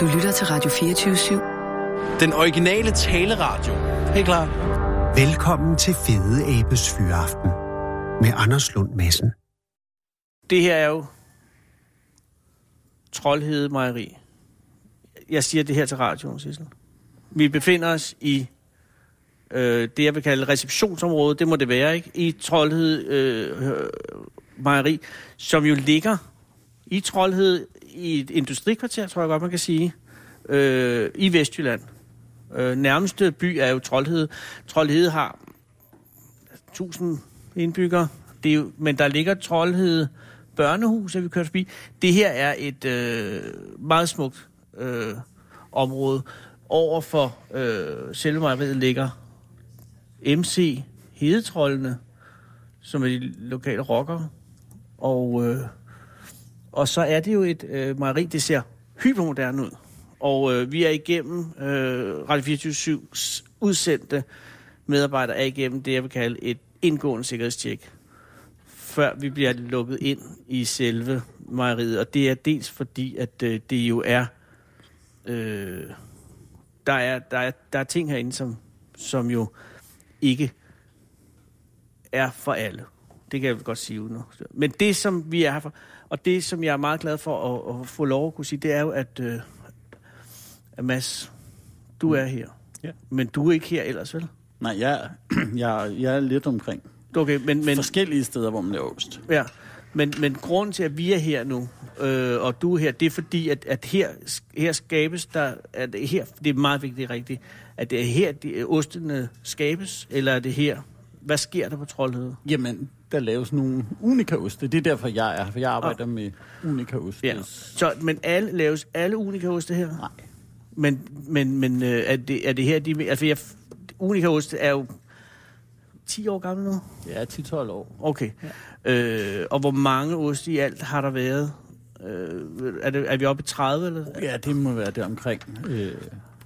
Du lytter til Radio 24-7. Den originale taleradio. Helt klar. Velkommen til Fede Abes Fyraften med Anders Lund Madsen. Det her er jo Troldhede Mejeri. Jeg siger det her til radioen, Sissel. Vi befinder os i øh, det, jeg vil kalde receptionsområdet. Det må det være, ikke? I Troldhede øh, øh, Mejeri, som jo ligger i Troldhede i et industrikvarter, tror jeg godt, man kan sige, øh, i Vestjylland. Øh, nærmeste by er jo Troldhede. Troldhede har 1000 indbyggere, det er jo, men der ligger Troldhede børnehus, er vi kørt forbi. Det her er et øh, meget smukt øh, område. Over for øh, selve mejeriet ligger MC Hedetrollene, som er de lokale rockere. Og, øh, og så er det jo et øh, mejeri, det ser hypermoderne ud. Og øh, vi er igennem øh, Radio 24-7's udsendte medarbejdere er igennem det, jeg vil kalde et indgående sikkerhedstjek, før vi bliver lukket ind i selve mejeriet. Og det er dels fordi, at øh, det jo er, øh, der er, der er, der er ting herinde, som, som jo ikke er for alle. Det kan jeg vel godt sige nu. Men det, som vi er her for, og det, som jeg er meget glad for at, at få lov at kunne sige, det er jo, at, øh, at Mads, du er her. Ja. Men du er ikke her ellers, vel? Nej, jeg, jeg, jeg er lidt omkring. Okay, men, men. Forskellige steder, hvor man laver ost. ja, men, men grunden til, at vi er her nu, øh, og du er her, det er fordi, at, at her, her skabes der, at det her, det er meget vigtigt rigtigt, at det er her, de, ostene skabes, eller er det her? Hvad sker der på Troldhede? Jamen, der laves nogle unikaoste. Det er derfor, jeg er her, for jeg arbejder med unikaoste. Ja. Så, men alle, laves alle unikaoste her? Nej. Men, men, men øh, er, det, er det her, de, altså jeg, unikaoste er jo 10 år gammel nu? Er 10-12 år. Okay. Ja. Øh, og hvor mange oste i alt har der været? Øh, er, det, er vi oppe i 30? Eller? Ja, det må være der omkring. Øh,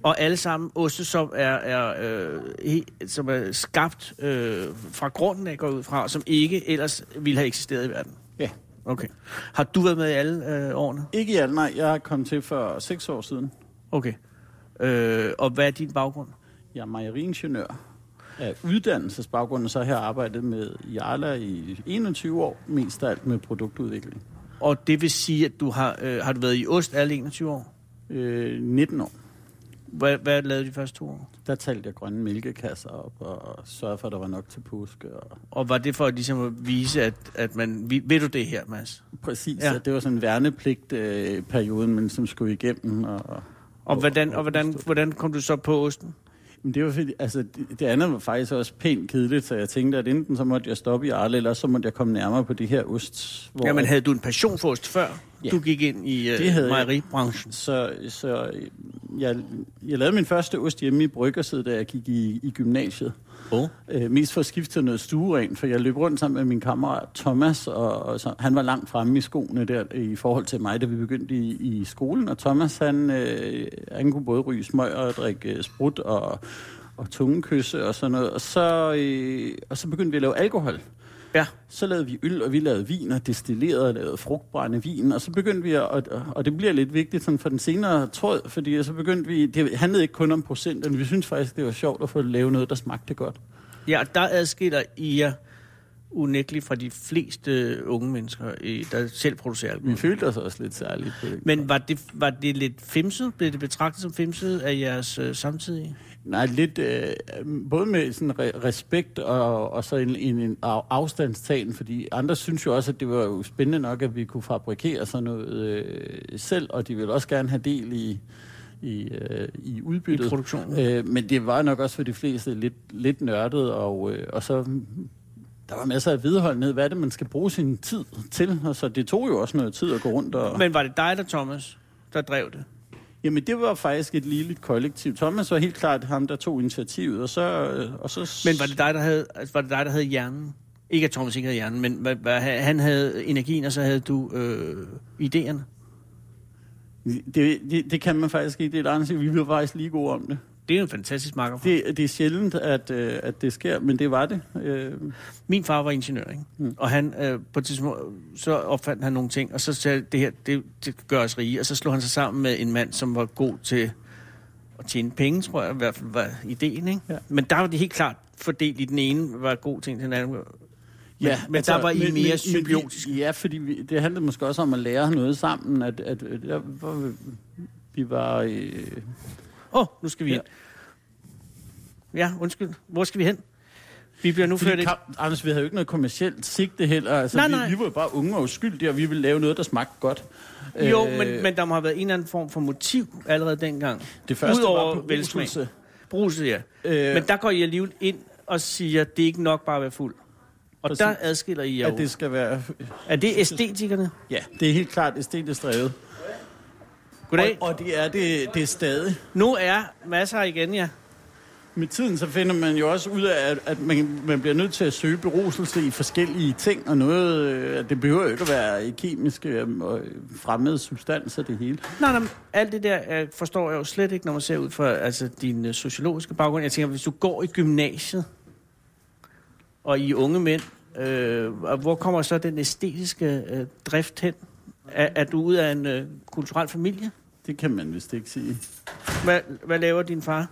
Og alle sammen oste, som er, er, øh, he, som er skabt øh, fra grunden af, går ud fra, som ikke ellers ville have eksisteret i verden. ja. Okay. Har du været med i alle øh, årene? Ikke i alt, nej. Jeg er kommet til for 6 år siden. Okay. Øh, og hvad er din baggrund? Jeg er mejeriingeniør af uddannelsesbaggrund, og så har jeg arbejdet med Jarla i 21 år, mest af alt med produktudvikling. Og det vil sige, at du har, øh, har du været i ost alle 21 år? Øh, 19 år. Hvad, hvad lavede de første to år? Der talte jeg grønne mælkekasser op og sørgede for, at der var nok til påske. Og Og var det for ligesom at vise, at, at man... Ved du det her, Mads? Præcis, Ja. det var sådan en værnepligt-perioden, men som skulle igennem. Og, Og, hvordan, og hvordan, hvordan kom du så på osten? Men det var fordi, altså, det, det andet var faktisk også pænt kedeligt, så jeg tænkte, at enten så måtte jeg stoppe i Arle, eller så måtte jeg komme nærmere på det her ost. Hvor Jamen, havde du en passion for ost før Ja. du gik ind i Det øh, havde jeg. mejeribranchen? Så, så jeg, jeg lavede min første ost hjemme i Bryggersid, da jeg gik i, i gymnasiet. Oh. Øh, mest for at skifte til noget stueren, for jeg løb rundt sammen med min kammerat Thomas, og, og så, han var langt fremme i skoene der i forhold til mig, da vi begyndte i, i skolen. Og Thomas, han, øh, han kunne både ryge smøg og drikke øh, sprut og, og tungekysse og sådan noget. Og så, øh, og så begyndte vi at lave alkohol. Ja. Så lavede vi øl, og vi lavede vin og destillerede og lavede frugtbrænde vin. Og så begyndte vi at, og, og det bliver lidt vigtigt sådan for den senere tråd, fordi så begyndte vi, det handlede ikke kun om procenterne, vi synes faktisk, det var sjovt at få lavet noget, der smagte godt. Ja, der adskiller I jer unægteligt fra de fleste unge mennesker, i- der selv producerer alkohol. Vi følte os også lidt særligt på det. Men var det, var det lidt femset? Blev det betragtet som femset af jeres øh, samtidige? Nej, lidt, øh, både med sådan re- respekt og, og så en, en, en af- afstandstagen, fordi andre synes jo også, at det var jo spændende nok, at vi kunne fabrikere sådan noget øh, selv, og de ville også gerne have del i, i, øh, i udbyttet. I produktionen. Øh, men det var nok også for de fleste lidt, lidt nørdet, og, øh, og så der var masser af vedholdenhed. Hvad er det, man skal bruge sin tid til? Og så det tog jo også noget tid at gå rundt og... Men var det dig, der Thomas, der drev det? Jamen, det var faktisk et lille kollektiv. Thomas var helt klart ham, der tog initiativet, og så... øh, Og så Men var det dig, der havde, altså, var det dig, der havde hjernen? Ikke at Thomas ikke havde hjernen, men hvad, hvad, han havde energien, og så havde du øh, idéerne. Det, det, det kan man faktisk ikke. Det er et andet, vi var faktisk lige gode om det. Det er jo en fantastisk marker for. Det, det er sjældent, at, øh, at det sker, men det var det. Øh, Min far var ingeniør, ikke? Mm. Og han, øh, på et tidspunkt, så opfandt han nogle ting, og så sagde det her, det, det gør os rige. Og så slog han sig sammen med en mand, som var god til at tjene penge, tror jeg i hvert fald var ideen, ikke? Ja. Men der var det helt klart fordelt i den ene, var god ting til den anden. Men, Ja, men altså, der var I mere symbiotisk. Ja, fordi vi, det handlede måske også om at lære noget sammen. At, at, at der var, vi, vi var... Øh, Åh, oh, nu skal vi Ja. ind. Ja, undskyld. Hvor skal vi hen? Vi bliver nu ført fordi, ind. Kam- Anders, vi havde jo ikke noget kommercielt sigte heller. Altså, Nej, vi, nej. vi var jo bare unge og uskyldige, og vi ville lave noget, der smagte godt. Jo, Øh, men, men der må have været en eller anden form for motiv allerede dengang. det første Udover var velsmag. beruselse. Bruset, ja. Øh, Men der går I alligevel ind og siger, at det er ikke nok bare at være fuld. Og Præcis. der adskiller I jer at det skal være... Er det æstetikerne? Ja, det er helt klart æstetisk drevet. Goddag. Og, og det er det, det er stadig. Nu er masser igen, ja. Med tiden så finder man jo også ud af, at, at man, man bliver nødt til at søge beruselse i forskellige ting, og noget, øh, det behøver jo ikke at være kemiske øh, og fremmede substanser, det hele. Nej, nej, men alt det der øh, forstår jeg jo slet ikke, når man ser ud fra altså, din øh, sociologiske baggrund. Jeg tænker, hvis du går i gymnasiet, og I unge mænd, øh, hvor kommer så den æstetiske øh, drift hen? Er, er du ud af en øh, kulturel familie? Det kan man vist ikke sige. Hvad, hvad laver din far?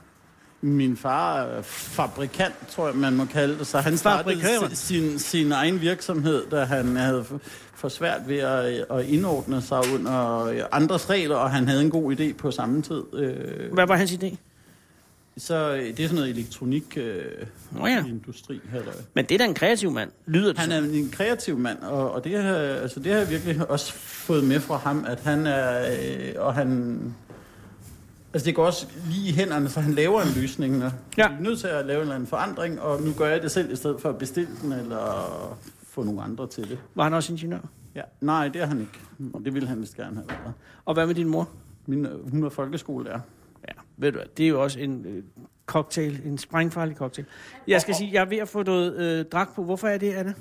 Min far er fabrikant, tror jeg, man må kalde det. Så han startede sin, sin egen virksomhed, da han havde for, for svært ved at, at indordne sig under andres regler, og han havde en god idé på samme tid. Øh, Hvad var hans idé? Så øh, det er sådan noget elektronik øh, Nå ja. industri. Halløj. Men det er da en kreativ mand, lyder det Han er en kreativ mand, og, og det, har, altså, det har jeg virkelig også fået med fra ham, at han er, øh, og han, altså det går også lige i hænderne, så han laver en løsning. Og Ja. Er nødt til at lave en eller anden forandring, og nu gør jeg det selv, i stedet for at bestille den, eller få nogle andre til det. Var han også ingeniør? Ja. Nej, det er han ikke, og det ville han vist gerne have været. Og hvad med din mor? Min, øh, hun er folkeskolelærer. Ved du det er jo også en øh, cocktail, en sprængfarlig cocktail. Jeg skal sige, jeg er ved at få noget øh, drak på. Hvorfor er det, Anna?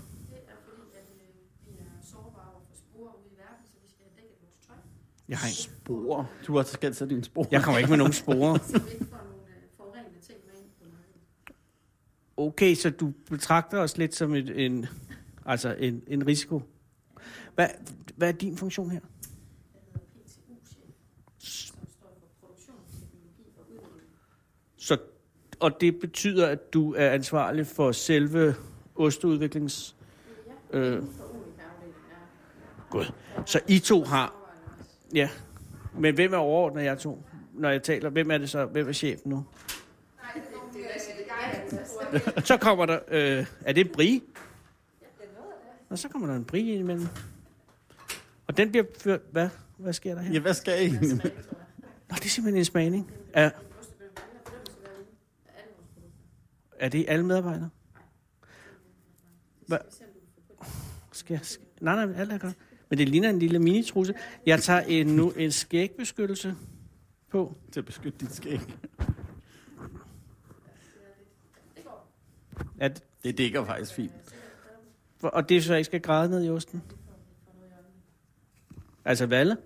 Jeg, har ikke. Spore. Du har skal tage dine spor. jeg kommer ikke med nogen sporer. Okay, så du betragter os lidt som et, en, altså en, en risiko. Hvad, hvad er din funktion her? Så, og det betyder, at du er ansvarlig for selve osteudviklings... Øh, God. Så I to har... Ja. Men hvem er overordnet jer to? Når jeg taler, hvem er det så? Hvem er chefen nu? Så kommer der... Øh, er det en brie? Og så kommer der en brie ind imellem. Og den bliver ført... Hvad? Hvad sker der her? Ja, hvad skal med? Nå, det er simpelthen en smagning. Er, er det alle medarbejdere? Hvad? Skal jeg, skal, nej, nej, alt er godt. Men det ligner en lille minitrusse. Jeg tager en, nu en skægbeskyttelse på. Til at beskytte dit skæg. At, Det dækker faktisk fint. og det er så, jeg ikke skal græde ned i osten. Altså Valle.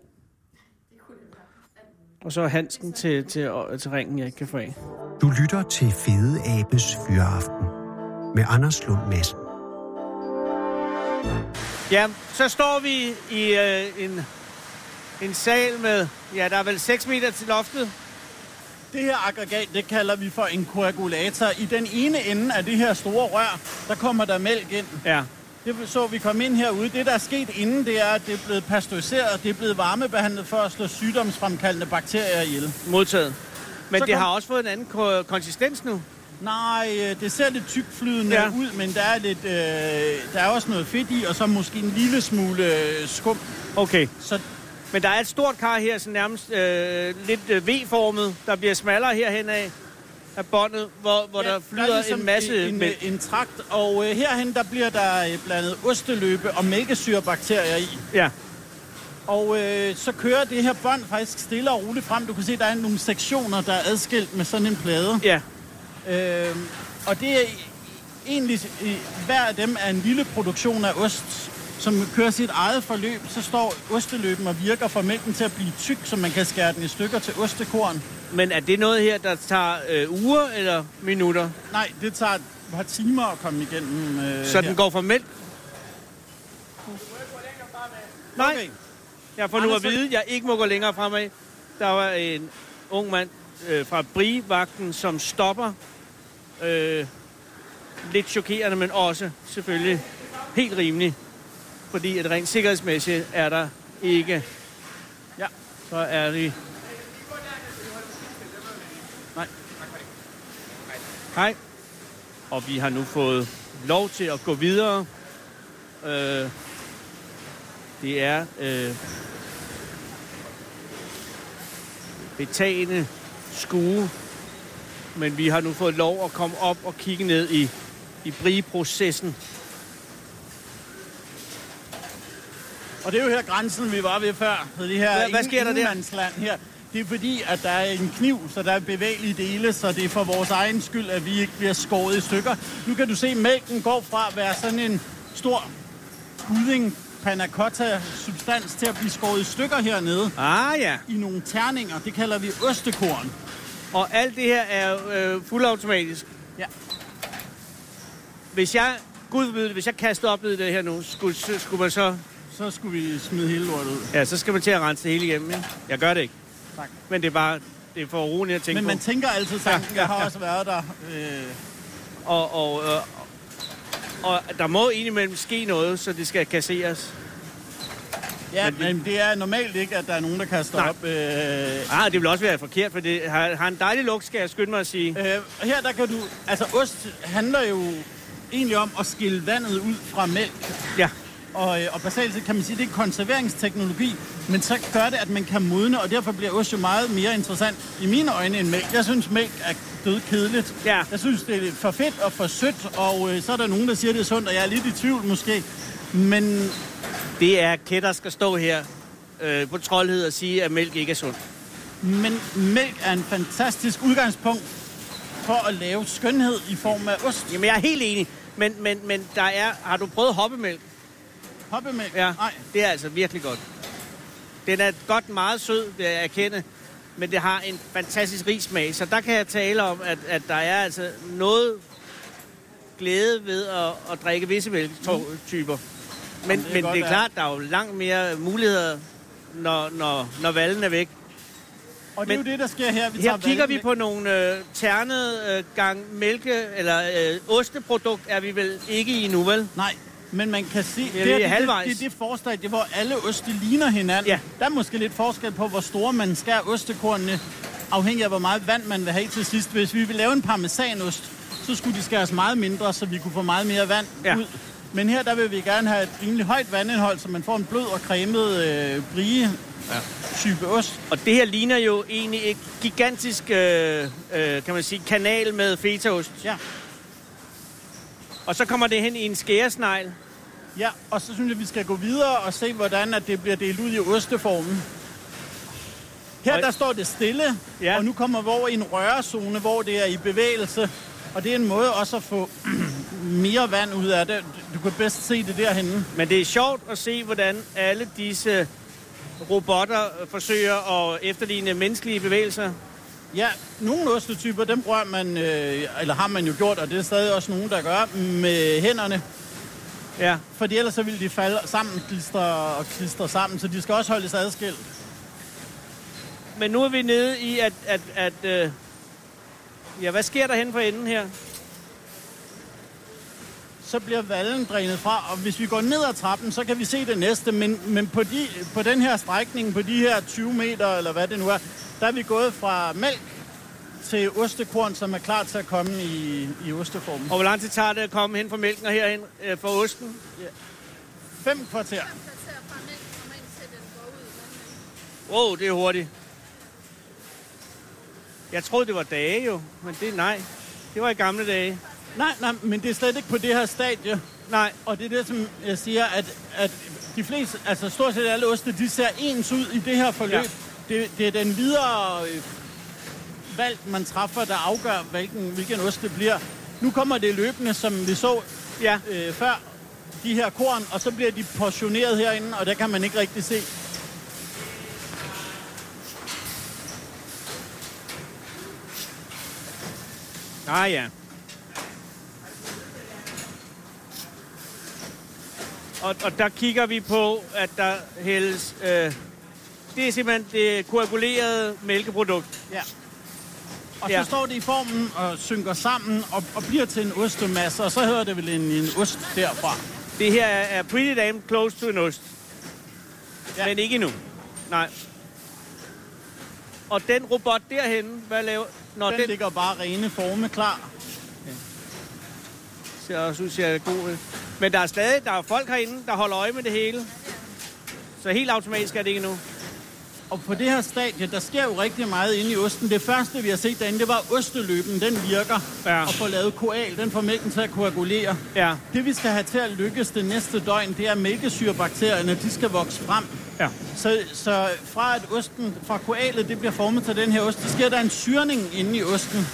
Og så Hansen til, til, til ringen, jeg ikke kan få af. Du lytter til Fede Abes Fyraften med Anders Lund Madsen. Ja, så står vi i øh, en, en sal med, ja, der er vel 6 meter til loftet. Det her aggregat, det kalder vi for en koagulator. I den ene ende af det her store rør, der kommer der mælk ind. Ja, Det så vi kom ind herude. Det, der er sket inden, det er, at det er blevet pasteuriseret. Det er blevet varmebehandlet for at slå sygdomsfremkaldende bakterier ihjel. modtaget. Men Så det kom- har også fået en anden ko- konsistens nu. Nej, øh, det ser lidt tykflydende Ja. ja. ud, men der er, lidt, øh, der er også noget fedt i, og så måske en lille smule øh, skum. Okay. Så Men der er et stort kar her, sådan nærmest øh, lidt øh, V-formet, der bliver smallere herhen af, af båndet, hvor, hvor ja, der flyder er ligesom en masse en, en, en trakt, og øh, herhen der bliver der øh, blandet osteløbe og mælkesyrebakterier i. Ja, Og øh, så kører det her bånd faktisk stille og roligt frem. Du kan se, der er nogle sektioner, der er adskilt med sådan en plade. ja. Øh, og det er egentlig, hver af dem er en lille produktion af ost. Som kører sit eget forløb, så står osteløben og virker for mælken til at blive tyk, så man kan skære den i stykker til ostekorn. Men er det noget her, der tager øh, uger eller minutter? Nej, det tager et par timer at komme igennem øh, Så her. den går fra mælk? Nej, Okay. jeg får nu at vide, at jeg ikke må gå længere fremad. Der var en ung mand øh, fra Brivagten, som stopper. Øh, lidt chokerende, men også selvfølgelig helt rimeligt. Fordi at rent sikkerhedsmæssigt er der ikke. Ja, så er det... Nej. Hej. Og vi har nu fået lov til at gå videre. Øh, det er øh, betagende skue, men vi har nu fået lov at komme op og kigge ned i, i brigeprocessen. Og det er jo her grænsen, vi var ved før. Så det her Hvad- hvad sker der der? her. Det er fordi, at der er en kniv, så der er bevægelige dele, så det er for vores egen skyld, at vi ikke bliver skåret i stykker. Nu kan du se, at mælken går fra at være sådan en stor pudding panna cotta substans til at blive skåret i stykker hernede Ah ja, i nogle terninger. Det kalder vi ostekorn. og alt det her er øh, fuldautomatisk. Ja. Hvis jeg, gud ved hvis jeg kaster op i det her nu, skulle, skulle man så... Så skulle vi smide hele lortet ud. Ja, så skal man til at rense det hele igennem, ja. Jeg gør det ikke. Tak. Men det er bare, det er for roligt at tænke Men man på. tænker altid tanken, Ja, jeg har ja. også været der. Øh, Og, og, øh, og der må indimellem ske noget, så det skal kasseres. ja, Men men det er normalt ikke, at der er nogen, der kaster Nej. op. Øh, Ah, det vil også være forkert, for det har, har en dejlig lugt, skal jeg skynde mig at sige. Øh, her der kan du... Altså, ost handler jo egentlig om at skille vandet ud fra mælk. Ja, Og, øh, og basalt set kan man sige, at det er konserveringsteknologi, men så gør det, at man kan modne, og derfor bliver ost jo meget mere interessant i mine øjne end mælk. Jeg synes, mælk er død kedeligt. Ja. Jeg synes, det er for fedt og for sødt, og øh, så er der nogen, der siger, det er sundt, og jeg er lidt i tvivl måske. Men det er kæt, der skal stå her øh, på troldhed og sige, at mælk ikke er sundt. Men mælk er en fantastisk udgangspunkt for at lave skønhed i form af ost. Jamen, jeg er helt enig. Men, men, men der er, har du prøvet hoppemælk? Hoppemælk? Ja, Nej. det er altså virkelig godt. Den er godt meget sød, det er jeg erkende, men det har en fantastisk rig smag. Så der kan jeg tale om, at, at der er altså noget glæde ved at, at drikke visse mælketyper. Men, det er men godt, det er klart, der er jo langt mere muligheder, når, når, når valgen er væk. Og det er Men jo det, der sker her. Vi Her kigger vi på nogle øh, ternede øh, gang mælke, eller øh, osteprodukt er vi vel ikke i nu, vel? Nej, men man kan se, det, lige er, det, halvvejs. det, det det forstadie, hvor alle oste ligner hinanden. Ja. Der er måske lidt forskel på, hvor store man skærer ostekornene, afhængig af, hvor meget vand man vil have til sidst. Hvis vi vil lave en parmesanost, så skulle de skæres meget mindre, så vi kunne få meget mere vand Ja. ud. Men her der vil vi gerne have et rimelig højt vandindhold, så man får en blød og cremet øh, brie type ost. Og det her ligner jo egentlig et gigantisk, øh, øh, kan man sige, kanal med fetaost. Ja. Og så kommer det hen i en skæresnegl. ja, og så synes jeg, vi skal gå videre og se, hvordan at det bliver delt ud i osteformen. Her der står det stille, Ja. og nu kommer vi over i en rørezone, hvor det er i bevægelse. Og det er en måde også at få mere vand ud af det. Du kan bedst se det derhenne. Men det er sjovt at se, hvordan alle disse robotter forsøger at efterligne menneskelige bevægelser. Ja, nogle ostetyper, dem rører man, øh, eller har man jo gjort, og det er stadig også nogen, der gør med hænderne. Ja, Fordi ellers så vil de falde sammen, klistre og klistre sammen, så de skal også holdes adskilt. men nu er vi nede i, at... at, at øh, ja, hvad sker der hen for enden her? så bliver vallen drænet fra, og hvis vi går ned ad trappen, så kan vi se det næste, men, men på, de, på den her strækning, på de her 20 meter, eller hvad det nu er, der er vi gået fra mælk til ostekorn, som er klar til at komme i, i osteformen. Og hvor lang tid tager det at komme hen fra mælken og herhen øh, fra osten? Fem kvarter. Wow, det er hurtigt. Jeg troede, det var dage jo, men det er nej. Det var i gamle dage. Nej, nej, men det er slet ikke på det her stadie. Nej, Og det er det, som jeg siger, at, at de fleste, altså stort set alle oste, de ser ens ud i det her forløb. Ja. Det, det er den videre øh, valg, man træffer, der afgør, hvilken, hvilken ost det bliver. Nu kommer det løbende, som vi så ja. øh, før. de her korn, og så bliver de portioneret herinde, og der kan man ikke rigtig se. Ah ja. Og, og der kigger vi på, at der hældes... Øh, det er simpelthen det koagulerede mælkeprodukt. Ja. Og Ja. så står det i formen og synker sammen og, og bliver til en ostemasse, og så hedder det vel en, en ost derfra. Det her er pretty damn close to en ost. Ja. Men ikke endnu. Nej. Og den robot derhenne, hvad laver... Nå, Den, den, ligger bare rene forme klar. ser også ud, ser god ud. Men der er stadig der er folk herinde, der holder øje med det hele. Så helt automatisk er det ikke nu. Og på det her stadie, der sker jo rigtig meget inde i osten. Det første, vi har set derinde, det var osteløben. Den virker. Ja. Og får lavet koal. Den får mælken til at koagulere. Ja. Det, vi skal have til at lykkes det næste døgn, det er, mælkesyrebakterierne, de skal vokse frem. Ja. Så, så fra at osten, fra koalet, det bliver formet til den her ost, så sker der en syrning inde i osten.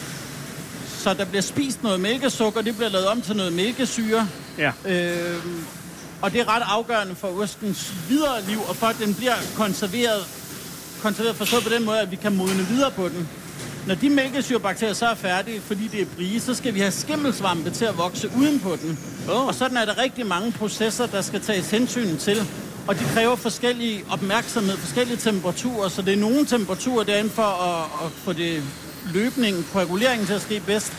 Så der bliver spist noget mælkesukker, det bliver lavet om til noget mælkesyre. Ja. Øh, og det er ret afgørende for ostens videre liv, og for at den bliver konserveret, konserveret forstået på den måde, at vi kan modne videre på den. Når de mælkesyrebakterier så er færdige, fordi det er brie, så skal vi have skimmelsvampe til at vokse uden på den. Åh. Og sådan er der rigtig mange processer, der skal tages hensyn til. Og de kræver forskellige opmærksomhed, forskellige temperaturer, så det er nogle temperaturer derinde for at, at få det løbningen, koaguleringen til at ske bedst.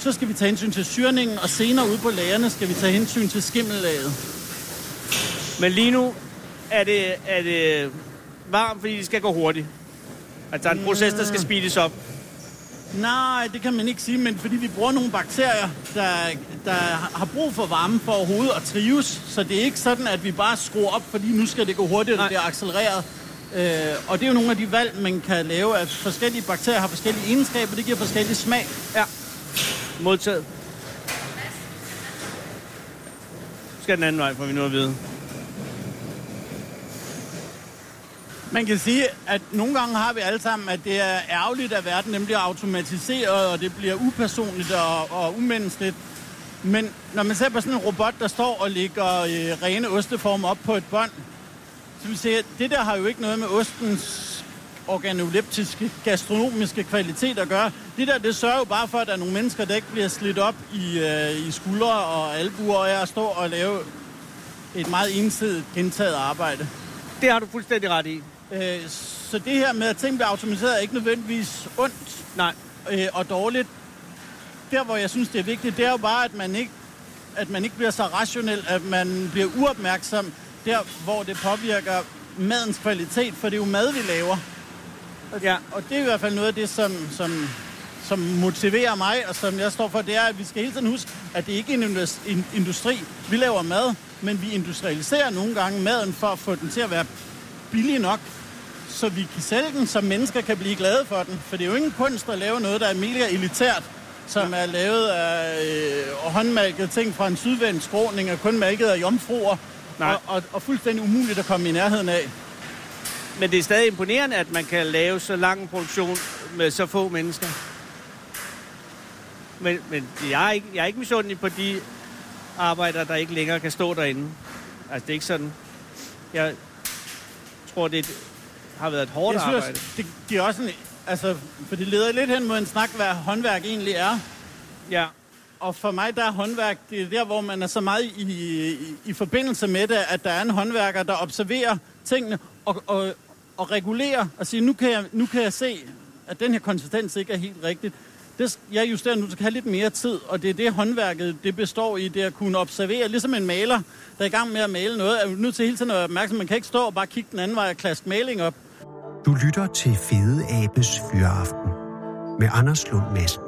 Så skal vi tage hensyn til syrningen, og senere ude på lagerne skal vi tage hensyn til skimmellaget. Men lige nu er det, er det varmt, fordi det skal gå hurtigt. Altså, der er en proces, der skal speedes op. Nej, det kan man ikke sige, men fordi vi bruger nogle bakterier, der, der har brug for varme for overhovedet at trives. Så det er ikke sådan, at vi bare skruer op, fordi nu skal det gå hurtigt, og det er accelereret. Øh, og det er jo nogle af de valg, man kan lave, at forskellige bakterier har forskellige egenskaber, det giver forskellige smag. Ja. Modtaget. Skal den anden vej, får vi nu at vide. Man kan sige, at nogle gange har vi alle sammen, at det er ærgerligt, at verden den bliver automatiseret, og det bliver upersonligt og, og umenneskeligt. Men når man ser på sådan en robot, der står og lægger øh, rene osteform op på et bånd, så vil sige, at det der har jo ikke noget med ostens organoleptiske, gastronomiske kvalitet at gøre. Det der, det sørger jo bare for, at der er nogle mennesker, der ikke bliver slidt op i, øh, i skuldre og albuer af at stå og lave et meget ensidigt gentaget arbejde. Det har du fuldstændig ret i. Øh, så det her med, at ting bliver automatiseret, er ikke nødvendigvis ondt Nej. øh, og dårligt. Der, hvor jeg synes, det er vigtigt, det er jo bare, at man ikke, at man ikke bliver så rationel, at man bliver uopmærksom der, hvor det påvirker madens kvalitet, for det er jo mad, vi laver. Ja. Og det er i hvert fald noget af det, som, som, som motiverer mig, og som jeg står for, det er, at vi skal hele tiden huske, at det ikke er en industri. Vi laver mad, men vi industrialiserer nogle gange maden for at få den til at være billig nok, så vi kan sælge den, så mennesker kan blive glade for den. For det er jo ingen kunst at lave noget, der er mega elitært, som er lavet af øh, håndmalket ting fra en sydvendt skråning, og kun malket af jomfruer, Nej. og, og, og fuldstændig umuligt at komme i nærheden af. Men det er stadig imponerende, at man kan lave så lang en produktion med så få mennesker. Men, men jeg, er ikke, jeg er ikke misundelig på de arbejdere, der ikke længere kan stå derinde. Altså, det er ikke sådan. Jeg tror, det har været et hårdt Jeg synes, arbejde. det, det er også en, altså, for det leder lidt hen mod en snak, hvad håndværk egentlig er. Ja. Og for mig, der er håndværk, det er der, hvor man er så meget i, i, i forbindelse med det, at der er en håndværker, der observerer tingene og, og, og regulerer og siger, nu kan, jeg, nu kan jeg se, at den her konsistens ikke er helt rigtigt. Det, jeg justerer nu, så kan have lidt mere tid, og det er det håndværket, det består i, det at kunne observere, ligesom en maler, der er i gang med at male noget, er nødt til hele tiden at være opmærksom. Man kan ikke stå og bare kigge den anden vej og klaske maling op. Du lytter til Fede Abes Fyraften med Anders Lund Madsen.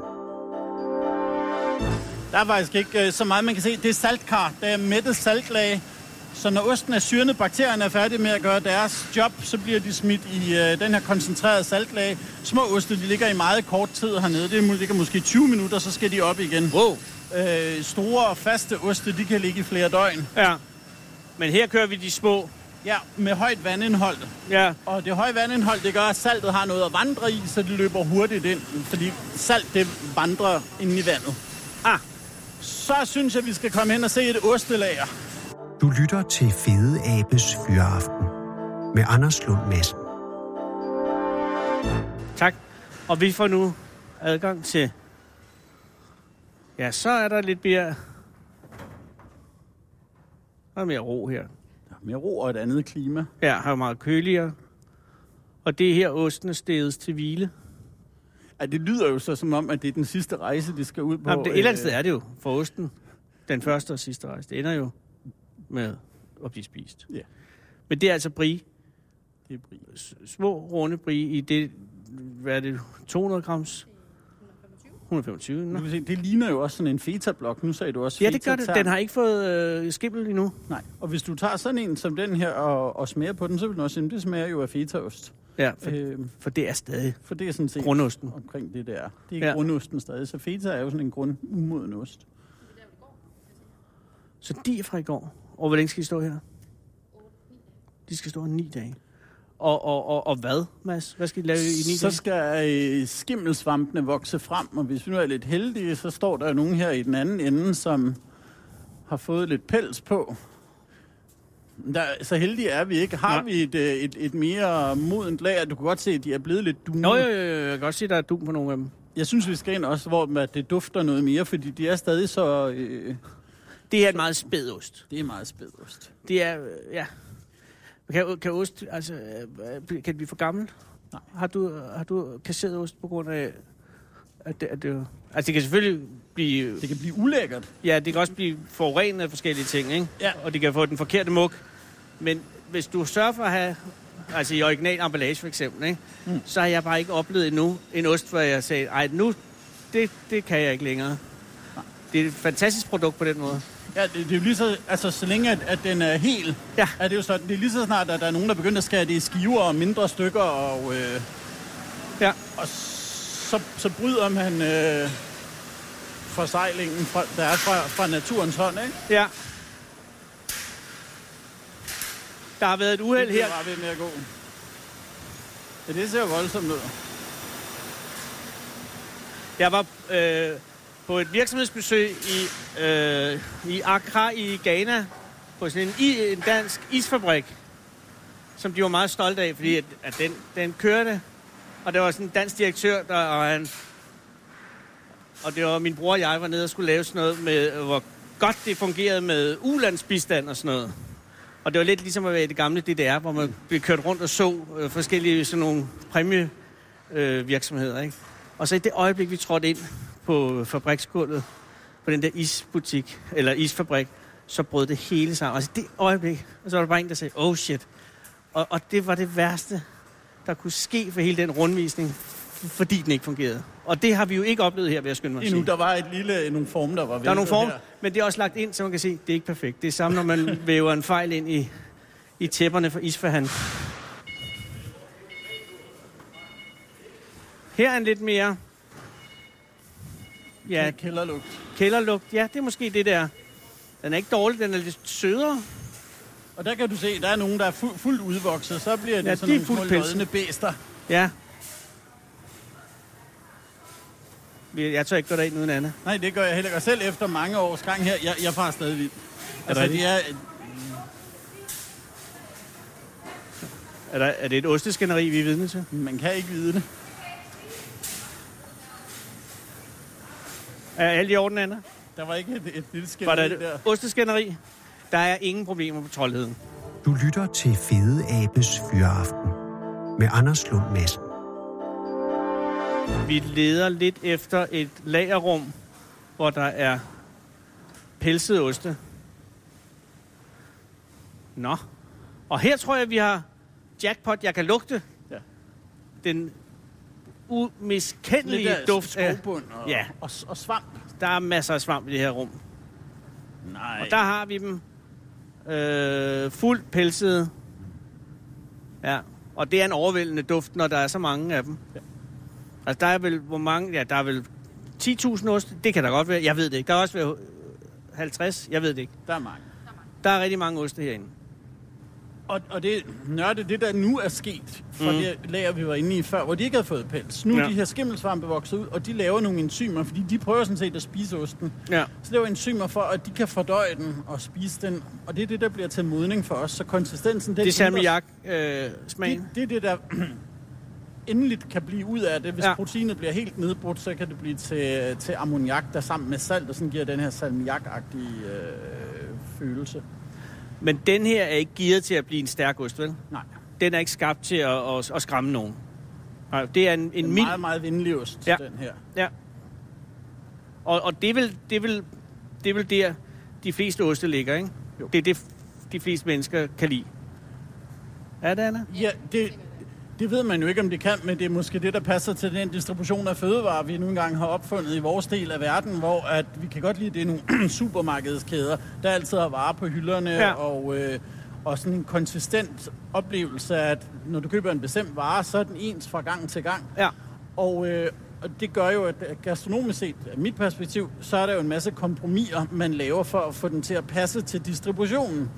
Der er faktisk ikke øh, så meget, man kan se. Det er saltkar. Det er mættet saltlag. Så når osten er syrnet, bakterierne er færdige med at gøre deres job, så bliver de smidt i øh, den her koncentrerede saltlag. Små oste, de ligger i meget kort tid hernede. Det ligger måske 20 minutter, så skal de op igen. Wow. Øh, store og faste oste, de kan ligge i flere døgn. Ja. Men her kører vi de små. Ja, med højt vandindhold. Ja. Og det høje vandindhold, det gør, at saltet har noget at vandre i, så det løber hurtigt ind. Fordi salt, det vandrer ind i vandet. Ah. Så synes jeg, vi skal komme hen og se et ostelager. Du lytter til Fede Abes Fyraften med Anders Lund Madsen. Tak. Og vi får nu adgang til... Ja, så er der lidt mere... Der er mere ro her. Mere ro og et andet klima. Ja, har meget køligere. Og det er her, osten stedet til hvile. Ja, det lyder jo så som om, at det er den sidste rejse, de skal ud på. Jamen, det, et eller andet Øh, sted er det jo for osten. Den første og sidste rejse. Det ender jo med at blive spist. Ja. Men det er altså brie. Det er brie. Små, runde brie i det... Hvad er det? 200 grams? 125. Nå. Se, det ligner jo også sådan en feta-blok. Nu sagde du også Ja, det gør det. Den har ikke fået øh, skimmel endnu. Nej, og hvis du tager sådan en som den her og, og smager på den, så vil du også sige, det smager jo af fetaost. Ja, for, Øh, for det er stadig for det er sådan set grundosten. omkring det der. Det er Ja. grundosten stadig, så feta er jo sådan en grund umoden ost. Så de er fra i går. Og hvor længe skal de stå her? De skal stå ni dage. Og, og, og, og hvad, Mads? Hvad skal de lave i ni Så dage? skal øh, skimmelsvampene vokse frem, og hvis vi nu er lidt heldige, så står der nogen her i den anden ende, som har fået lidt pels på. Der, så heldige er vi ikke. Har Nej. vi et, øh, et, et mere modent lager? Du kan godt se, at de er blevet lidt dunne. Nå, jo, jo, jo, jeg kan godt se, at der er dum på nogle af dem. Jeg synes, vi skal ind også, hvor at det dufter noget mere, fordi de er stadig så... Øh, Det er et meget spædost. det er meget spædost. Det er, øh, ja. Kan, kan ost, altså, øh, kan det blive for gammel? Nej. Har du, har du kasseret ost på grund af, at det, at det, altså det kan selvfølgelig blive, Det kan blive ulækkert. ja, det kan også blive forurenet af forskellige ting, ikke? Ja. Og det kan få den forkerte muk. Men hvis du sørger for at have, altså i original emballage for eksempel, ikke? Mm. så har jeg bare ikke oplevet endnu en ost, hvor jeg sagde, ej, nu, det, det kan jeg ikke længere. Det er et fantastisk produkt på den måde. Ja, det, det er jo lige så, altså så længe at, at den er hel, Ja. er det jo sådan, det er lige så snart, at der er nogen, der begynder at skære det i skiver og mindre stykker, og, øh, Ja. og så, så bryder man øh, forsejlingen, fra, der er fra, fra naturens hånd, ikke? Ja. Der har været et uheld Det her. er bare ved med at gå. Ja, det ser jo voldsomt ud. Jeg var øh, på et virksomhedsbesøg i, øh, i Accra i Ghana, på sådan en, i, en dansk isfabrik, som de var meget stolte af, fordi at, at den, den kørte, og der var sådan en dansk direktør, der, og, han, og det var min bror og jeg var nede og skulle lave sådan noget med, hvor godt det fungerede med ulandsbistand og sådan noget. Og det var lidt ligesom at være i det gamle DDR, hvor man blev kørt rundt og så øh, forskellige sådan nogle præmie øh, virksomheder, ikke? Og så i det øjeblik, vi trådte ind på fabriksgulvet, på den der isbutik, eller isfabrik, så brød det hele sammen. Altså det øjeblik, og så var der bare en, der sagde, oh shit. Og, og det var det værste, der kunne ske for hele den rundvisning, fordi den ikke fungerede. Og det har vi jo ikke oplevet her, ved at skynde mig Endnu, der var et lille, nogle form, der var Der er nogle form, her. men det er også lagt ind, så man kan se, det er ikke perfekt. Det er samme, når man væver en fejl ind i, i tæpperne for isforhand. Her er en lidt mere... Ja. Kælderlugt. kælderlugt. Ja, det er måske det der. Den er ikke dårlig, den er lidt sødere. Og der kan du se, der er nogen, der er fu- fuldt udvokset. Så bliver det Ja, ja, de sådan er nogle små lodne bæster. Ja. Jeg tør ikke gå derind uden Anna. Nej, det gør jeg heller ikke. Og selv efter mange års gang her, jeg, jeg farer stadig vildt. Altså, det er, Er, der, er det et osteskænderi, vi er vidne til? man kan ikke vide det. Er alt i orden, Anna? Der var ikke et, et lille skæld Var der der. osteskænderi? Der er ingen problemer på troldheden. Du lytter til Fede Abes Fyraften med Anders Lund Madsen. Vi leder lidt efter et lagerrum, hvor der er pelsede oste. Nå. Og her tror jeg, vi har jackpot, jeg kan lugte. Ja. Den umiskendelige Lidt duft af... og, Ja. og, og svamp. Der er masser af svamp i det her rum. Nej. Og der har vi dem øh, fuldt pelsede. Ja, og det er en overvældende duft, når der er så mange af dem. Ja. Altså, der er vel, hvor mange, ja, der er vel 10.000 oste. Det kan der godt være, jeg ved det ikke. Der er også være 50, jeg ved det ikke. Der er mange. Der er rigtig mange oste herinde. Og, og det nørde, det der nu er sket, fra mm. det lager, vi var inde i før, hvor de ikke havde fået pels. Nu er Ja. de her skimmelsvampe vokset ud, og de laver nogle enzymer, fordi de prøver sådan set at spise osten. Ja. Så laver enzymer for, at de kan fordøje den og spise den. Og det er det, der bliver til modning for os. Så konsistensen... Den Det er salmiak-smagen. det, det er det, der endeligt kan blive ud af det. Hvis ja. proteinet bliver helt nedbrudt, så kan det blive til, til ammoniak, der sammen med salt, og sådan giver den her salmiakagtige øh, følelse. Men den her er ikke gearet til at blive en stærk ost, vel? Nej, Den er ikke skabt til at, at, at skræmme nogen. Nej, det er en, en en mild... meget, meget venlig ost, ja. den her. Ja. Og, og det, er vel, det, er vel, det er vel der, de fleste oste ligger, ikke? Jo. Det er det, de fleste mennesker kan lide. Er det, Anna? Ja, det, det ved man jo ikke, om det kan, men det er måske det, der passer til den distribution af fødevarer, vi nu engang har opfundet i vores del af verden, hvor at vi kan godt lide, at det er nogle supermarkedskæder, der altid har varer på hylderne, Ja. og, øh, og sådan en konsistent oplevelse af, at når du køber en bestemt vare, så er den ens fra gang til gang. Ja. Og, øh, og det gør jo, at gastronomisk set, af mit perspektiv, så er der jo en masse kompromiser, man laver for at få den til at passe til distributionen.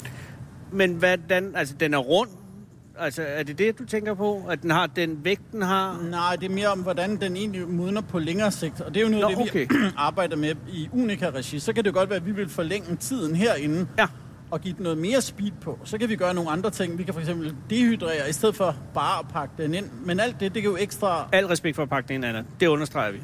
Men hvordan, altså den er rund? Altså er det det, du tænker på? At den har den vægt, den har? Nej, det er mere om, hvordan den egentlig modner på længere sigt. Og det er jo noget, Nå, af det, vi okay. arbejder med i Unica-regi. Så kan det godt være, at vi vil forlænge tiden herinde Ja. og give den noget mere speed på. Så kan vi gøre nogle andre ting. Vi kan for eksempel dehydrere, i stedet for bare at pakke den ind. Men alt det, det er jo ekstra, Al respekt for at pakke den ind, Anna. Det understreger vi.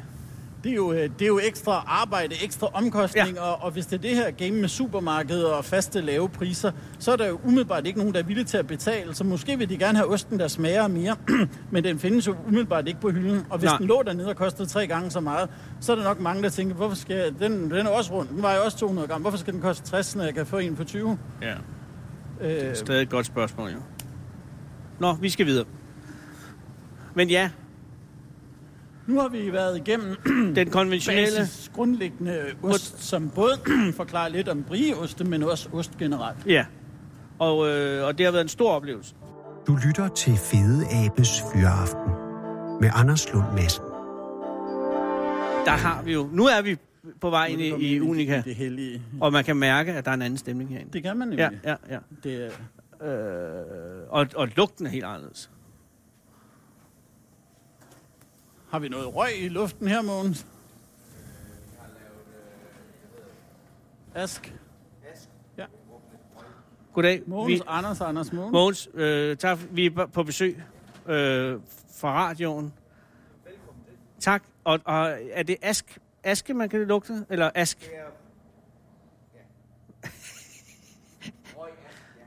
Det er jo, øh, det er jo ekstra arbejde, ekstra omkostning. Ja. Og, og hvis det er det her game med supermarkeder og faste lave priser, så er der jo umiddelbart ikke nogen, der er villige til at betale. Så måske vil de gerne have osten, der smager mere. men den findes jo umiddelbart ikke på hylden. Og hvis Nej. Den lå dernede og kostede tre gange så meget, så er der nok mange, der tænker, hvorfor skal den, den er også rund. Den var jo også 200 gram. Hvorfor skal den koste 60, når jeg kan få en for 20? Ja. Øh, Stadig et godt spørgsmål, jo. Nå, vi skal videre. Men ja, nu har vi været igennem den konventionelle... basis grundlæggende ost, som både forklarer lidt om brieoste, men også ost generelt. Ja. Og, øh, og det har været en stor oplevelse. Du lytter til Fede Abes Fyraften med Anders Lund Madsen. Der har vi jo... Nu er vi på vej ind i, i Unica, Det hellige. og man kan mærke, at der er en anden stemning herinde. Det kan man Ja, nemlig. ja, ja. Det er, Øh, og, og lugten er helt anderledes. Har vi noget røg i luften her, Mogens? Ask. Ja. Goddag. Mogens, Vi, Anders, Anders Mogens. Mogens, øh, tak. Vi er på besøg øh, fra radioen. Tak. Og, og er det ask, aske, man kan lugte? Eller ask?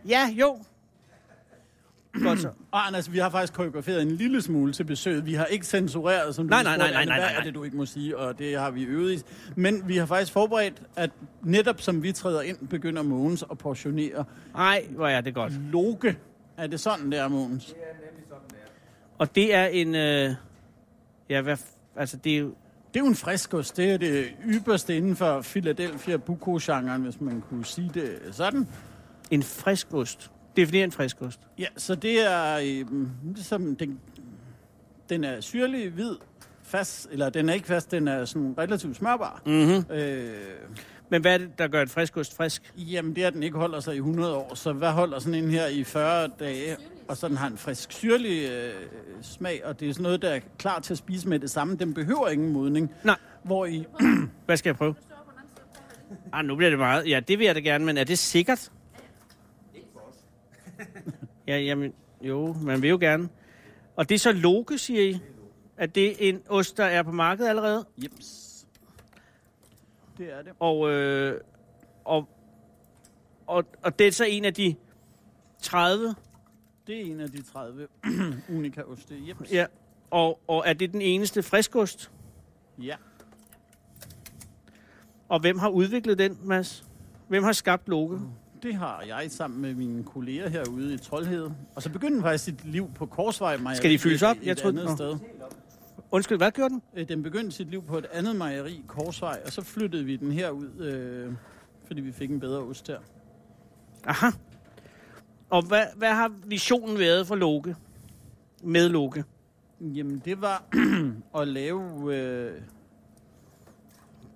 Ja, jo. Godt så. Og Anders, vi har faktisk koreograferet en lille smule til besøget. Vi har ikke censureret, som du Nej, nej, nej, nej, nej, Hvad nej. er det, du ikke må sige? Og det har vi øvet i. Men vi har faktisk forberedt, at netop som vi træder ind, begynder Mogens at portionere Nej, hvor er det godt. loge. Er det sådan, der, Mogens? Og det er en... Øh, ja, hvad... Altså, det er jo... Det er jo en friskost. Det er det ypperste inden for Philadelphia Buko-genren, hvis man kunne sige det sådan. En frisk ost. Definér en frisk ost. Ja, så det er, øh, ligesom, den, den er syrlig, hvid, fast, eller den er ikke fast, den er sådan relativt smørbar. Mm-hmm. Øh, Men hvad er det, der gør en frisk ost frisk? jamen, det er, at den ikke holder sig i 100 år, så hvad holder sådan en her i 40 dage? Og så den har en frisk syrlig øh, smag, og det er sådan noget, der er klar til at spise med det samme. Den behøver ingen modning. Nej. Hvor i, Hvad skal jeg prøve? Ah, nu bliver det meget. Ja, det vil jeg da gerne, men er det sikkert? Ja, jamen, jo, man vil jo gerne. Og det er så Loke, siger I? At det er en ost, der er på markedet allerede? jeps, det er det. Og, øh, og, og, og det er så en af de 30, Det er en af de 30 unika-oste. Jeps. ja. Og, og er det den eneste friskost? ja. Og hvem har udviklet den, Mads? Hvem har skabt Loke? Det har jeg sammen med mine kolleger herude i Troldhede. Og så begyndte den faktisk sit liv på Korsvej Mejeri. Skal de fyldes op? Et, Jeg troede- andet sted. Undskyld, hvad gjorde den? Øh, Den begyndte sit liv på et andet mejeri, Korsvej, og så flyttede vi den herud, øh, fordi vi fik en bedre ost her. Aha. Og hvad, hvad har visionen været for Loke? Med Loke? Jamen, det var at lave... Øh,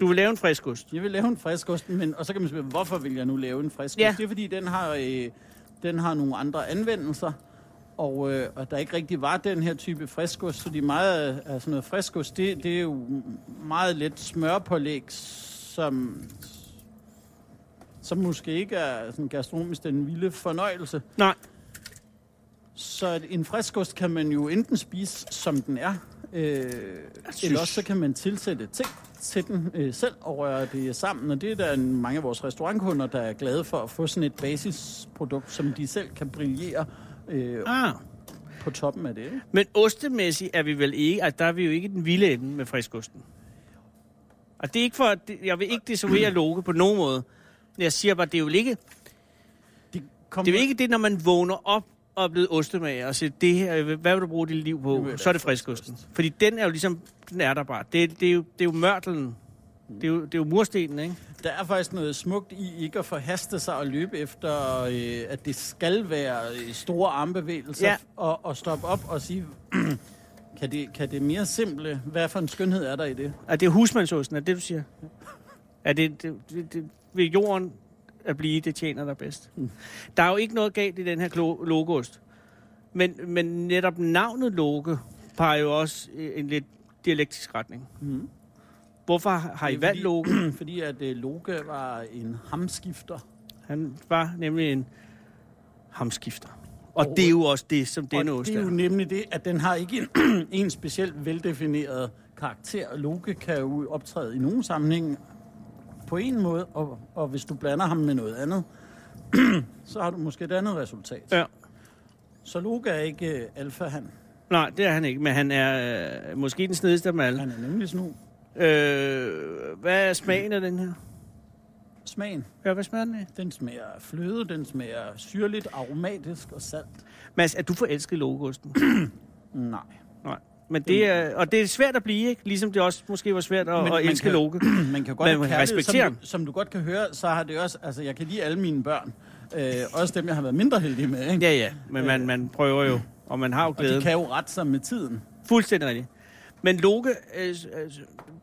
Du vil lave en friskost. jeg vil lave en friskost, men, og så kan man spørge, hvorfor vil jeg nu lave en friskost? Ja. Det er, fordi den har øh, den har nogle andre anvendelser, og, øh, og der ikke rigtig var den her type friskost, så de meget sådan noget friskost, det, det er jo meget let smørpålæg, som, som måske ikke er sådan gastronomisk den vilde fornøjelse. Nej. Så en friskost kan man jo enten spise, som den er, øh, eller også så kan man tilsætte ting til den øh, selv og røre det sammen. Og det er der mange af vores restaurantkunder, der er glade for at få sådan et basisprodukt, som de selv kan brillere øh, Ah. på toppen af det. Ikke? Men ostemæssigt er vi vel ikke, altså der er vi jo ikke den vilde ende med friskosten. Og det er ikke for, det- jeg vil ikke desavouere logo på nogen måde. Jeg siger bare, det er jo ikke, De kommer, det er jo ikke det, når man vågner op og er blevet ostemager og siger, det her, hvad vil du bruge dit liv Det på? vil Så er det friskosten. Fordi den er jo ligesom, den er der bare. Det, det, er, jo, det er jo mørtelen. Det er jo, det er jo murstenen, ikke? Der er faktisk noget smukt i ikke at forhaste sig og løbe efter, øh, at det skal være øh, store armbevægelser, Ja. og, og stoppe op og sige, kan det, kan det mere simple, hvad for en skønhed er der i det? Er det husmandsosten, er det, du siger? Er det, det, det, det ved jorden at blive, det tjener dig bedst? Mm. Der er jo ikke noget galt i den her logost. Men, men netop navnet logo peger jo også en lidt dialektisk retning. Mm. Hvorfor har I er valgt fordi- logo? Fordi at øh, Loke var en hamskifter. Han var nemlig en hamskifter. Og det er jo også det, som og ost det er jo er. nemlig det, at den har ikke en, en specielt veldefineret karakter. Loke kan jo optræde i nogle sammenhænge på en måde, og, og hvis du blander ham med noget andet, så har du måske et andet resultat. Ja. Så Loke er ikke øh, alfa, han. Nej, det er han ikke, men han er øh, måske den snedigste af dem alle. Han er nemlig snu. Øh, hvad er smagen af den her? Smagen, Ja, hvad smager den af? den smager fløde, den smager syrligt, aromatisk og salt. Mads, er du forelsket i logosten? Nej. Nej. Men det er, og det er svært at blive, ikke? Ligesom det også måske var svært at, Men at man elske kan- logo. Man kan godt Men respektere som, du, som du godt kan høre, så har det også, altså jeg kan lide alle mine børn. Øh, også dem, jeg har været mindre heldig med, ikke? Ja, ja. Men man, man prøver jo, og man har jo Og de glæde. kan jo rette sig med tiden. Fuldstændig rigtigt. Men logo, øh, øh,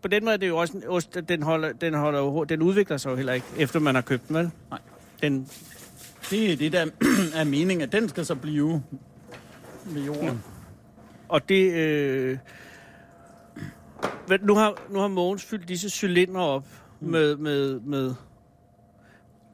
på den måde er det jo også en ost, den, holder, den, holder jo, den udvikler sig jo heller ikke, efter man har købt den, vel? Nej. Den, Det er det, der er meningen, at den skal så blive med jorden. Og det... Øh, nu, har, nu har Mogens fyldt disse cylinder op Mm. med, med, med...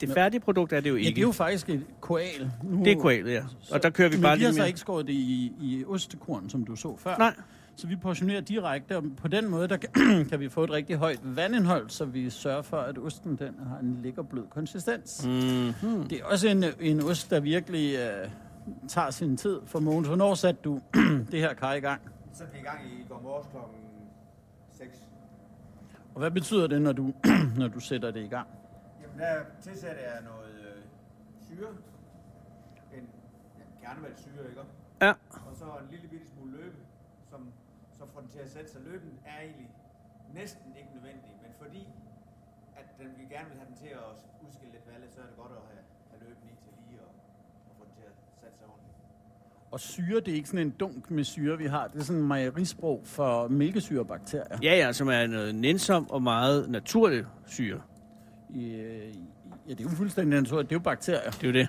Det færdige produkt er det jo Ja, ikke. det er jo faktisk et koal. Nu, det er koalet, ja. Og der kører vi men bare vi har så ikke skåret det i, i ostekorn, som du så før. Nej. Så vi portionerer direkte, og på den måde der kan, vi få et rigtig højt vandindhold, så vi sørger for, at osten den har en lækker blød konsistens. Mm. Det er også en, en ost, der virkelig øh, tager sin tid. For Mogens, hvornår satte du det her kar i gang? Så vi i gang i går morges klokken 6. Og hvad betyder det, når du, når du sætter det i gang? Jamen der tilsætter jeg noget øh, syre. En ja, kernevalgsyre, ikke? Ja. Og så en lille bitte smule løbe, som så får den til at sætte sig. Løben er egentlig næsten ikke nødvendig, men fordi at den, vi gerne vil have den til at udskille lidt valget, så er det godt at have, have løben i til få den til at sætte sig ordentligt. Og syre, det er ikke sådan en dunk med syre, vi har. Det er sådan en mejerisprog for mælkesyrebakterier. Ja, ja, som er noget nænsom og meget naturlig syre. I, øh, ja, det er jo fuldstændig naturligt. Det er jo bakterier. Det er jo det.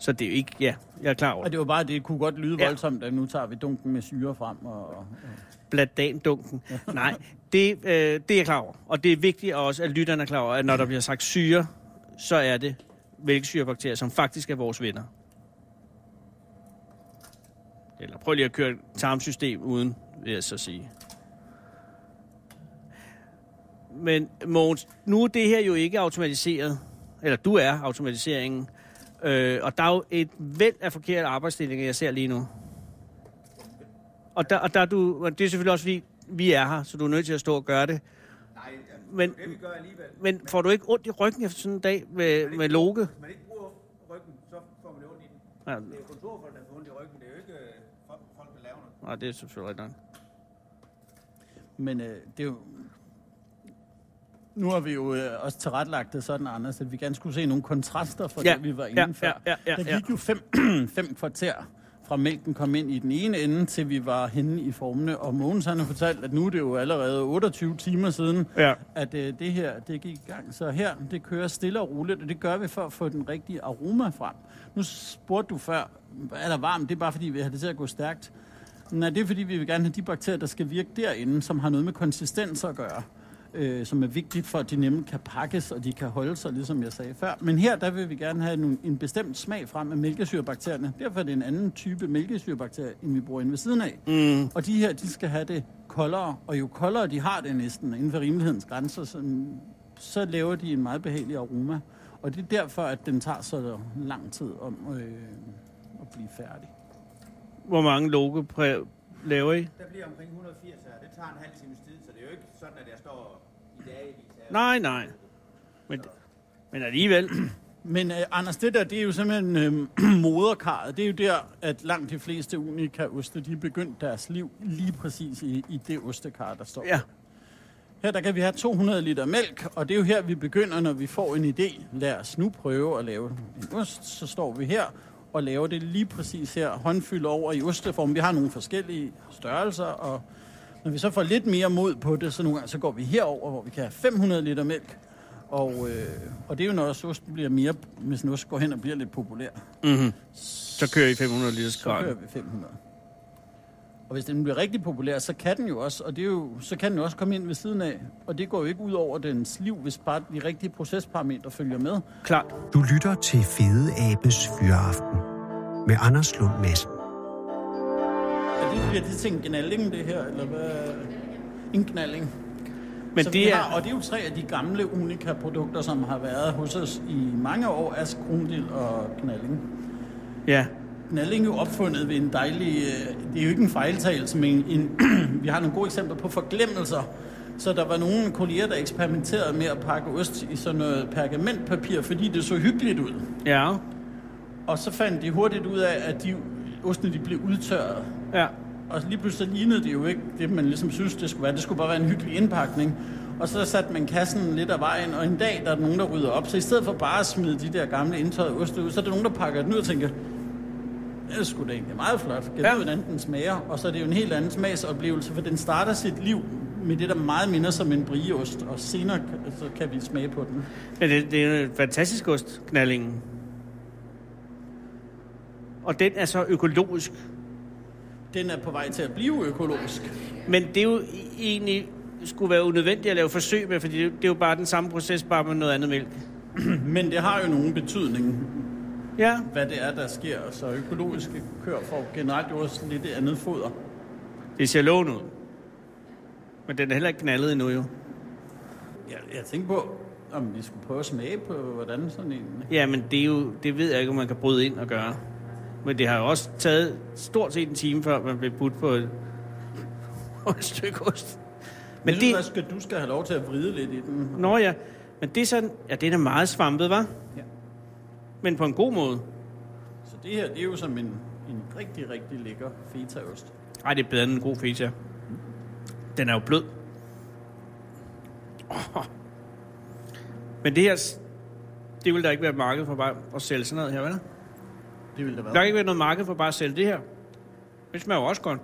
Så det er jo ikke... Ja, jeg er klar over Og det. det var bare, det kunne godt lyde Ja. voldsomt, at nu tager vi dunken med syre frem. Og, og, Bladan-dunken. Nej, det, øh, det er jeg klar over. Og det er vigtigt også, at lytterne er klar over, at når der bliver sagt syre, så er det mælkesyrebakterier, som faktisk er vores venner. Eller prøv lige at køre et tarmsystem uden, vil jeg så sige. Men Mogens, nu er det her jo ikke automatiseret. Eller du er automatiseringen. Øh, og der er jo et væld af forkerte arbejdsstillinger, jeg ser lige nu. Og der, og der er du, det er selvfølgelig også fordi, vi er her, så du er nødt til at stå og gøre det. Men- det vi gør alligevel. Men får du ikke ondt i ryggen efter sådan en dag med, med loge? Hvis man ikke bruger ryggen, så får man ondt i den. Ja, Det er jo kontorfolk, der får ondt i ryggen. Det er jo ikke øh, folk, folk der laver noget. nej, det er selvfølgelig rigtigt nok. Men øh, det er jo... Nu har vi jo øh, også tilrettelagt det sådan, Anders, at vi gerne skulle se nogle kontraster fra Ja, det, vi var ja, inde før. ja, ja, ja, Der ja. gik jo fem, fem kvarter fra mælken kom ind i den ene ende, til vi var henne i formene. Og Mogens han har fortalt, at nu er det jo allerede 28 timer siden, Ja. at øh, det her det gik i gang. Så her, det kører stille og roligt, og det gør vi for at få den rigtige aroma frem. Nu spurgte du før, er der varmt? Det er bare fordi, vi har det til at gå stærkt. Nej, det er fordi, vi vil gerne have de bakterier, der skal virke derinde, som har noget med konsistens at gøre øh, som er vigtigt for, at de nemt kan pakkes, og de kan holde sig, ligesom jeg sagde før. Men her, der vil vi gerne have en, en bestemt smag frem af mælkesyrebakterierne. Derfor er det en anden type mælkesyrebakterier, end vi bruger inde ved siden af. Mm. Og de her, de skal have det koldere, og jo koldere de har det næsten, inden for rimelighedens grænser, så, så laver de en meget behagelig aroma. Og det er derfor, at den tager så lang tid om øh, at blive færdig. Hvor mange logo præ- laver I? Der bliver omkring 180 her. Det tager en halv times tid, så det er jo ikke sådan, at jeg står. Nej, nej. Men, men alligevel. Men uh, Anders, det der, det er jo simpelthen øh, moderkarret. Det er jo der, at langt de fleste unika-oste, de er begyndt deres liv lige præcis i, i det ostekar, der står. Ja. Her der kan vi have 200 liter mælk, og det er jo her, vi begynder, når vi får en idé. Lad os nu prøve at lave en ost. Så står vi her og laver det lige præcis her, håndfyldt over i osteform. Vi har nogle forskellige størrelser, og når vi så får lidt mere mod på det, så nogle gange så går vi herover, hvor vi kan have 500 liter mælk. Og, øh, og det er jo, når osten bliver mere, hvis en ost går hen og bliver lidt populær, Mm-hmm. Så kører I 500 liters så kører vi 500. Og hvis den bliver rigtig populær, så kan den jo også, og det er jo, så kan den jo også komme ind ved siden af. Og det går jo ikke ud over dens liv, hvis bare de rigtige procesparametre følger med. Klart. Du lytter til Fede Abes Fyraften med Anders Lund Madsen. Det, bliver det til en gnalling, det her, eller hvad? En knalling. Men så vi det er... har, og det er jo tre af de gamle Unica-produkter, som har været hos os i mange år, Ask, Grundil og Knalling. Ja. Knalling er jo opfundet ved en dejlig... øh, Det er jo ikke en fejltagelse, men en, vi har nogle gode eksempler på forglemmelser. Så der var nogle kolleger, der eksperimenterede med at pakke ost i sådan noget pergamentpapir, fordi det så hyggeligt ud. Ja. Og så fandt de hurtigt ud af, at de ostene de blev udtørret. Ja. Og lige pludselig lignede det jo ikke det, man ligesom synes, det skulle være. Det skulle bare være en hyggelig indpakning. Og så satte man kassen lidt af vejen, og en dag der er nogen, der rydder op. Så i stedet for bare at smide de der gamle indtørrede oste ud, så er der nogen, der pakker den ud og tænker, det er sgu da egentlig meget flot. Kan Ja. hvordan den smager? Og så er det jo en helt anden smagsoplevelse, for den starter sit liv med det, der meget minder som en brieost, og senere kan- så kan vi smage på den. Men det, det er en fantastisk ost, knallingen. Og den er så økologisk. Den er på vej til at blive økologisk. Men det er jo egentlig skulle være unødvendigt at lave forsøg med, fordi det, det er jo bare den samme proces, bare med noget andet mælk. Men det har jo nogen betydning, Ja. hvad det er, der sker. Så økologiske køer får generelt jo også lidt andet foder. Det ser lovende ud. Men den er heller ikke knaldet endnu, jo. Jeg, jeg tænker på, om vi skulle prøve at smage på, hvordan sådan en... Ja, men det, er jo, det ved jeg ikke, om man kan bryde ind og gøre. Men det har jo også taget stort set en time, før man blev budt på et, på et stykke ost. Men det... det... Skal, du skal have lov til at vride lidt i den. Nå ja, men det er sådan... Ja, den er meget svampet, var? Ja. Men på en god måde. Så det her, det er jo som en, en rigtig, rigtig lækker fetaost. Ej, det er bedre end en god feta. Den er jo blød. Oh. Men det her... Det vil der ikke være et marked for bare at sælge sådan noget her, vel? Det vil da Der være. kan ikke være noget marked for bare at sælge det her. Det smager jo også godt.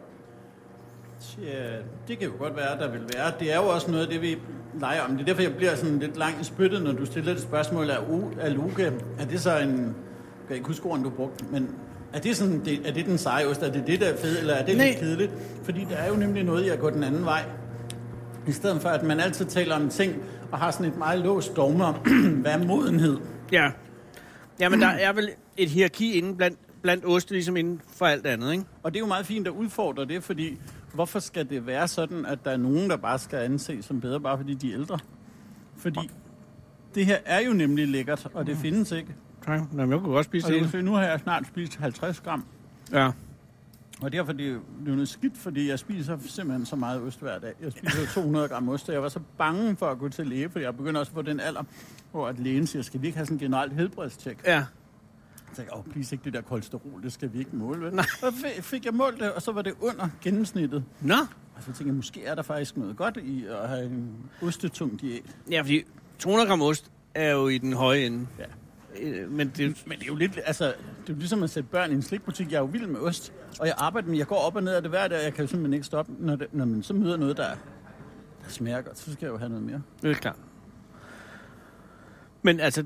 Ja, det kan jo godt være, der vil være. Det er jo også noget af det, vi leger om. Det er derfor, jeg bliver sådan lidt lang i spyttet, når du stiller et spørgsmål af, af Luke. Er det så en... Jeg kan ikke huske ordene, du brugte, men er det, sådan, det, er det den seje ost? Er det det, der er fedt, eller er det Nej. lidt kedeligt? Fordi der er jo nemlig noget i at gå den anden vej. I stedet for, at man altid taler om ting, og har sådan et meget låst dogme om, hvad er modenhed? Ja. Jamen, der er vel et hierarki inden blandt, blandt oste, ligesom inden for alt andet, ikke? Og det er jo meget fint at udfordre det, fordi hvorfor skal det være sådan, at der er nogen, der bare skal anses som bedre, bare fordi de er ældre? Fordi det her er jo nemlig lækkert, og det findes ikke. Nej, Nå, men jeg kunne godt spise det. nu har jeg snart spist 50 gram, Ja. og derfor er det jo det er jo noget skidt, fordi jeg spiser simpelthen så meget ost hver dag. Jeg spiser jo 200 gram ost, og jeg var så bange for at gå til læge, fordi jeg begynder også at få den alder, hvor at lægen siger, skal vi ikke have sådan en generelt helbredstjek? Ja. Tænkte jeg, åh, please ikke det der kolesterol, det skal vi ikke måle, vel? Nej. Så fi- fik jeg målt det, og så var det under gennemsnittet. Nå. Og så tænkte jeg, måske er der faktisk noget godt i at have en ostetung diæt. Ja, fordi 200 gram ost er jo i den høje ende. Ja. Øh, men det, Men det er jo lidt, altså, det er jo ligesom at sætte børn i en slikbutik. Jeg er jo vild med ost, og jeg arbejder med, jeg går op og ned af det hver dag, og jeg kan jo simpelthen ikke stoppe, når, det, når man så møder noget, der, der smager godt, så skal jeg jo have noget mere. det er klart. Men altså,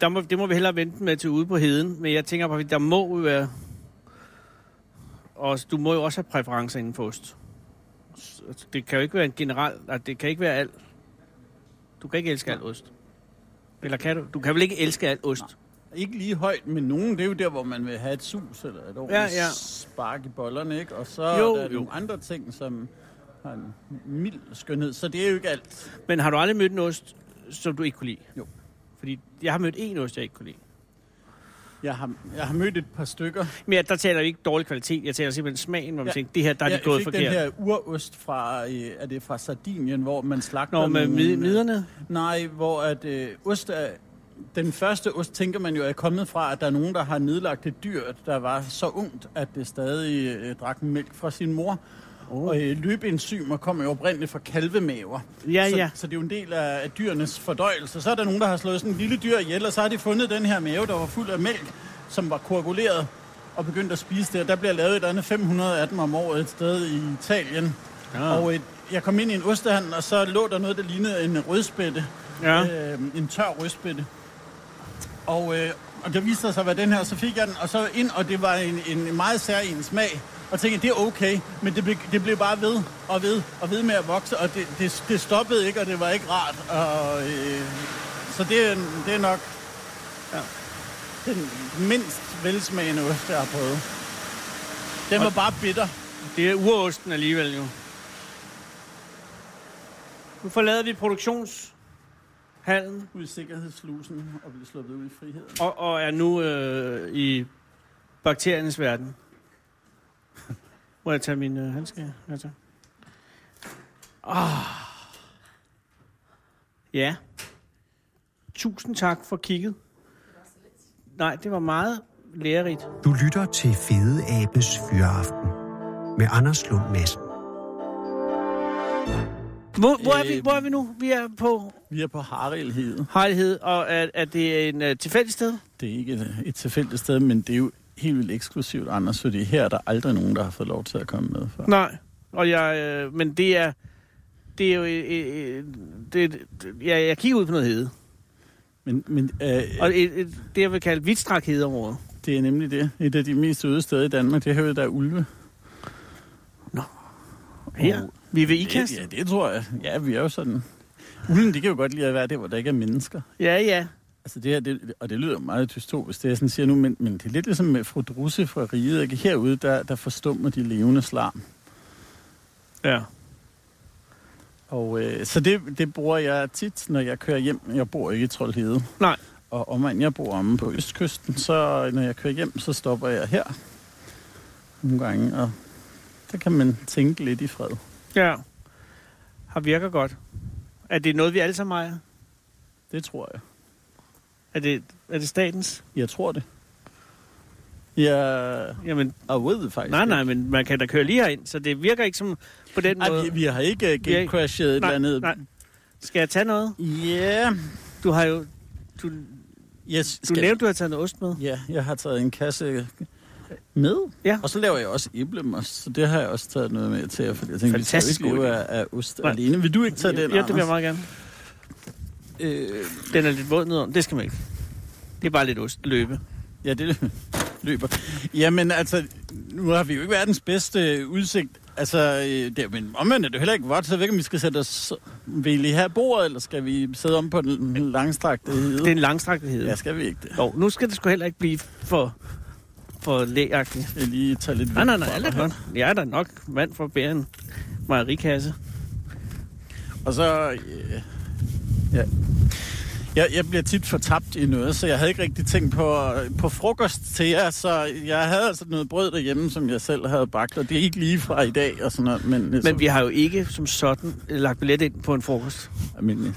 der må, det må vi hellere vente med til ude på heden. Men jeg tænker på, at der må jo være... Og du må jo også have præferencer inden for ost. Så altså, Det kan jo ikke være en general... Altså, det kan ikke være alt. Du kan ikke elske alt ost. Eller kan du? Du kan vel ikke elske alt ost? Ikke lige højt, men nogen, det er jo der, hvor man vil have et sus eller et ordentligt Ja, ja. spark i bollerne, ikke? Og så jo, er der jo. nogle andre ting, som har en mild skønhed, så det er jo ikke alt. Men har du aldrig mødt en ost, som du ikke kunne lide? Jo. Fordi jeg har mødt en ost, jeg ikke kunne lide. Jeg har, jeg har mødt et par stykker. Men jeg, der taler vi ikke dårlig kvalitet. Jeg taler simpelthen smagen, hvor man ja. Ja. tænker, det her, der er de jeg gået fik forkert. den her urost fra, øh, er det fra Sardinien, hvor man slagter Nå, med nogle, mid- øh, miderne? Nej, hvor at øh, ost er... Den første ost, tænker man jo, er kommet fra, at der er nogen, der har nedlagt et dyr, der var så ungt, at det stadig øh, drak mælk fra sin mor. Oh. Og øh, løbeenzymer kommer jo oprindeligt fra kalvemaver. Ja, så, ja. Så det er jo en del af, af dyrenes fordøjelse. Så er der nogen, der har slået sådan en lille dyr ihjel, og så har de fundet den her mave, der var fuld af mælk, som var koaguleret og begyndt at spise det. Og der bliver lavet et eller andet 500 af dem om året et sted i Italien. Ja. Og øh, jeg kom ind i en ostehandel, og så lå der noget, der lignede en rødspætte. Ja. Øh, en tør rødspætte. Og, øh, og det viste sig at være den her, så fik jeg den, og så ind, og det var en, en meget særlig smag. Og tænkte, det er okay, men det blev, det blev bare ved og ved og ved med at vokse, og det, det, det stoppede ikke, og det var ikke rart. Og, øh, så det, er- det er nok ja, den mindst velsmagende ost, jeg har prøvet. Den var bare bitter. Det er urosten alligevel jo. Nu forlader vi produktionshallen Ud i sikkerhedsslusen og blev sluppet ud i friheden. og, og er nu øh, i bakteriernes verden. Må jeg tage min øh, handske? Altså. Ah. Ja. Tusind tak for kigget. Nej, det var meget lærerigt. Du lytter til Fede Abes Fyraften med Anders Lund Madsen. Hvor, hvor, er vi, Øh, hvor er vi nu? Vi er på Vi er på Harildhede. Hejlighed, og er, er det en uh, tilfældig sted? Det er ikke et, et tilfældigt sted, men det er jo helt vildt eksklusivt, Anders, fordi her er der aldrig nogen, der har fået lov til at komme med før. Nej, og jeg, øh, men det er, det er jo, øh, øh, det, det, ja, jeg kigger ud på noget hede. Men, men øh, Og et, et, det, jeg vil kalde vidtstrakt hedeområde. det er nemlig det. Et af de mest øde steder i Danmark, det er der er ulve. Her. Og- Vi er ved Det, ikast. ja, det tror jeg. Ja, vi er jo sådan... Ulven, de kan jo godt lide at være der, hvor der ikke er mennesker. Ja, ja. Altså det her, det, og det lyder meget dystopisk, det jeg sådan siger nu, men, men det er lidt ligesom med fru Drusse fra Riget. Ikke? Herude, der, der forstummer de levende slarm. Ja. Og øh, så det, det bruger jeg tit, når jeg kører hjem. Jeg bor ikke i Troldhede. Nej. Og omvendt, jeg bor omme på Østkysten, så når jeg kører hjem, så stopper jeg her nogle gange, og der kan man tænke lidt i fred. Ja. Har virker godt. Er det noget, vi alle sammen ejer? Det tror jeg. Er det, er det statens? Jeg tror det. Jeg, Jamen, jeg ved det faktisk nej, ikke. nej, men man kan da køre lige herind, så det virker ikke som på den Ej, måde. vi, vi har ikke uh, ikke- gatecrashet et nej, eller andet. nej. Skal jeg tage noget? Ja, Du har jo... Du, yes, du nævnte, du har taget noget ost med. Ja, jeg har taget en kasse med. Ja. Og så laver jeg også æblemost, så det har jeg også taget noget med til jer, fordi jeg tænker, Fantastisk vi skal jo ikke leve af, af ost Nej. alene. Vil du ikke tage den, Ja, det vil jeg Anders? meget gerne. Øh, Den er lidt våd nedenom. Det skal man ikke. Det er bare lidt ost. Løbe. ja, det løber. Jamen altså, nu har vi jo ikke verdens bedste udsigt. Altså, øh, det, men omvendt er det jo heller ikke vådt, så jeg ved ikke, om vi skal sætte os... Vil I have bordet, eller skal vi sidde om på den langstrakte hede? Det er en langstraktighed. Ja, skal vi ikke det? Jo, nu skal det sgu heller ikke blive for, for lægagtigt. Jeg lige tage lidt Nej, nej, nej, alt er godt. Jeg er da nok mand for at bære en mejerikasse. Og så... Øh, ja. Jeg, jeg bliver tit fortabt i noget, så jeg havde ikke rigtig tænkt på, på frokost til jer, så jeg havde altså noget brød derhjemme, som jeg selv havde bagt, og det er ikke lige fra i dag og sådan noget, men, Men vi har jo ikke som sådan lagt billet ind på en frokost. men,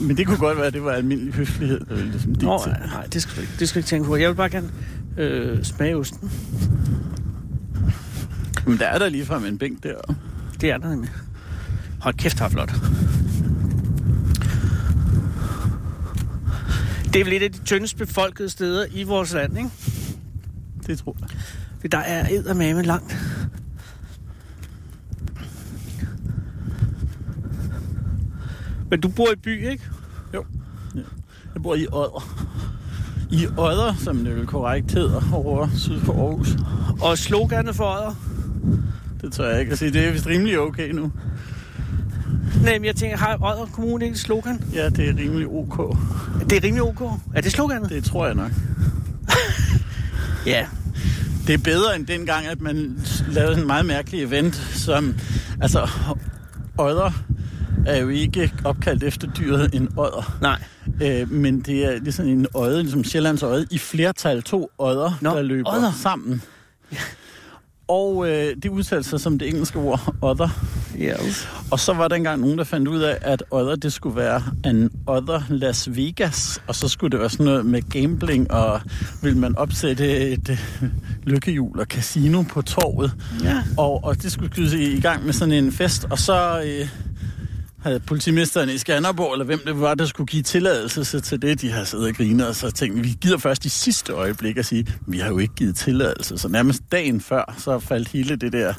men det kunne godt være, at det var almindelig høflighed, ville ligesom Nå, nej, det skal du ikke, det skal du ikke tænke på. Jeg vil bare gerne øh, smage osten. Men der er der lige frem en bænk der. Det er der nemlig. Hold kæft, er flot. Det er vel et af de tyndest befolkede steder i vores land, ikke? Det tror jeg. For der er eddermame langt. Men du bor i by, ikke? Jo. Ja. Jeg bor i Odder. I Odder, som det vel korrekt hedder, over syd for Aarhus. Og sloganet for Odder? Det tror jeg ikke at sige. Det er vist rimelig okay nu. Nej, men jeg tænker, har Odder Kommune ikke et slogan? Ja, det er rimelig ok. Det er rimelig ok. Er det sloganet? Det tror jeg nok. Ja. Det er bedre end dengang, at man lavede en meget mærkelig event, som... Altså, Odder er jo ikke opkaldt efter dyret en odder. Nej. Øh, men det er, sådan en odde, ligesom Sjællands odde, i flertal to odder, Nå, der løber odder. sammen. Og øh, det udtalte sig som det engelske ord odder. Ja. Og så var der engang nogen, der fandt ud af, at odder, det skulle være en odder Las Vegas. Og så skulle det være sådan noget med gambling, og vil man opsætte et øh, lykkehjul og casino på torvet. Ja. Og, og det skulle skydes i, i gang med sådan en fest. Og så øh, havde politimesteren i Skanderborg, eller hvem det var, der skulle give tilladelse til det. De har siddet og grinet, og så tænkte vi gider først i sidste øjeblik at sige, vi har jo ikke givet tilladelse. Så nærmest dagen før, så faldt hele det der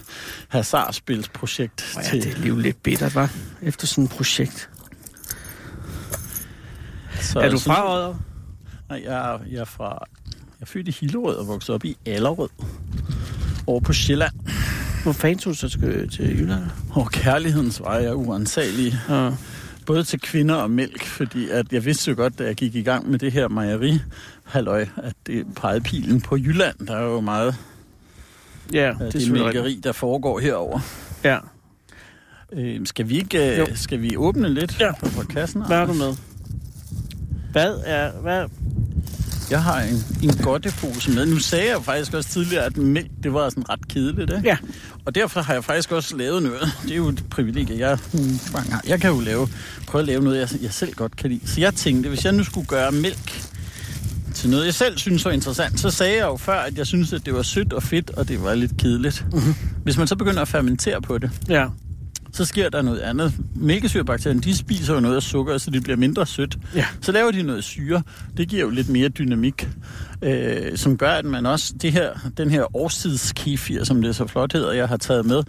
hasardspilsprojekt Ja, til. det er jo lidt bittert, var Efter sådan et projekt. Så, Er du fra Odder? Nej, jeg er, jeg er fra... Jeg er født i Hillerød og vokset op i Allerød. Over på Sjælland. Hvor fanden tog du så til, til Jylland? Og kærlighedens vej er uansagelig. Ja. Både til kvinder og mælk, fordi at jeg vidste jo godt, da jeg gik i gang med det her mejeri, halløj, at det pegede pilen på Jylland. Der er jo meget Ja, det er det, mælkeri, der foregår herover. Ja. Øh, skal, vi ikke, Jo. øh, skal vi åbne lidt Ja. på, på kassen? Hvad har du med? Hvad er... Hvad? Jeg har en, en godtepose med. Nu sagde jeg faktisk også tidligere, at mælk, det var sådan ret kedeligt, ikke? Ja. Og derfor har jeg faktisk også lavet noget. Det er jo et privilegie, jeg hmm, mange har. Jeg kan jo lave, prøve at lave noget, jeg, jeg selv godt kan lide. Så jeg tænkte, hvis jeg nu skulle gøre mælk til noget, jeg selv synes var interessant, så sagde jeg jo før, at jeg synes, at det var sødt og fedt, og det var lidt kedeligt. Mm-hmm. Hvis man så begynder at fermentere på det, Ja. Så sker der noget andet. Mælkesyrebakterierne, de spiser jo noget af sukker, så det bliver mindre sødt. Ja. Så laver de noget syre. Det giver jo lidt mere dynamik, øh, som gør, at man også... Det her, den her årstidskefir, som det så flot hedder, jeg har taget med,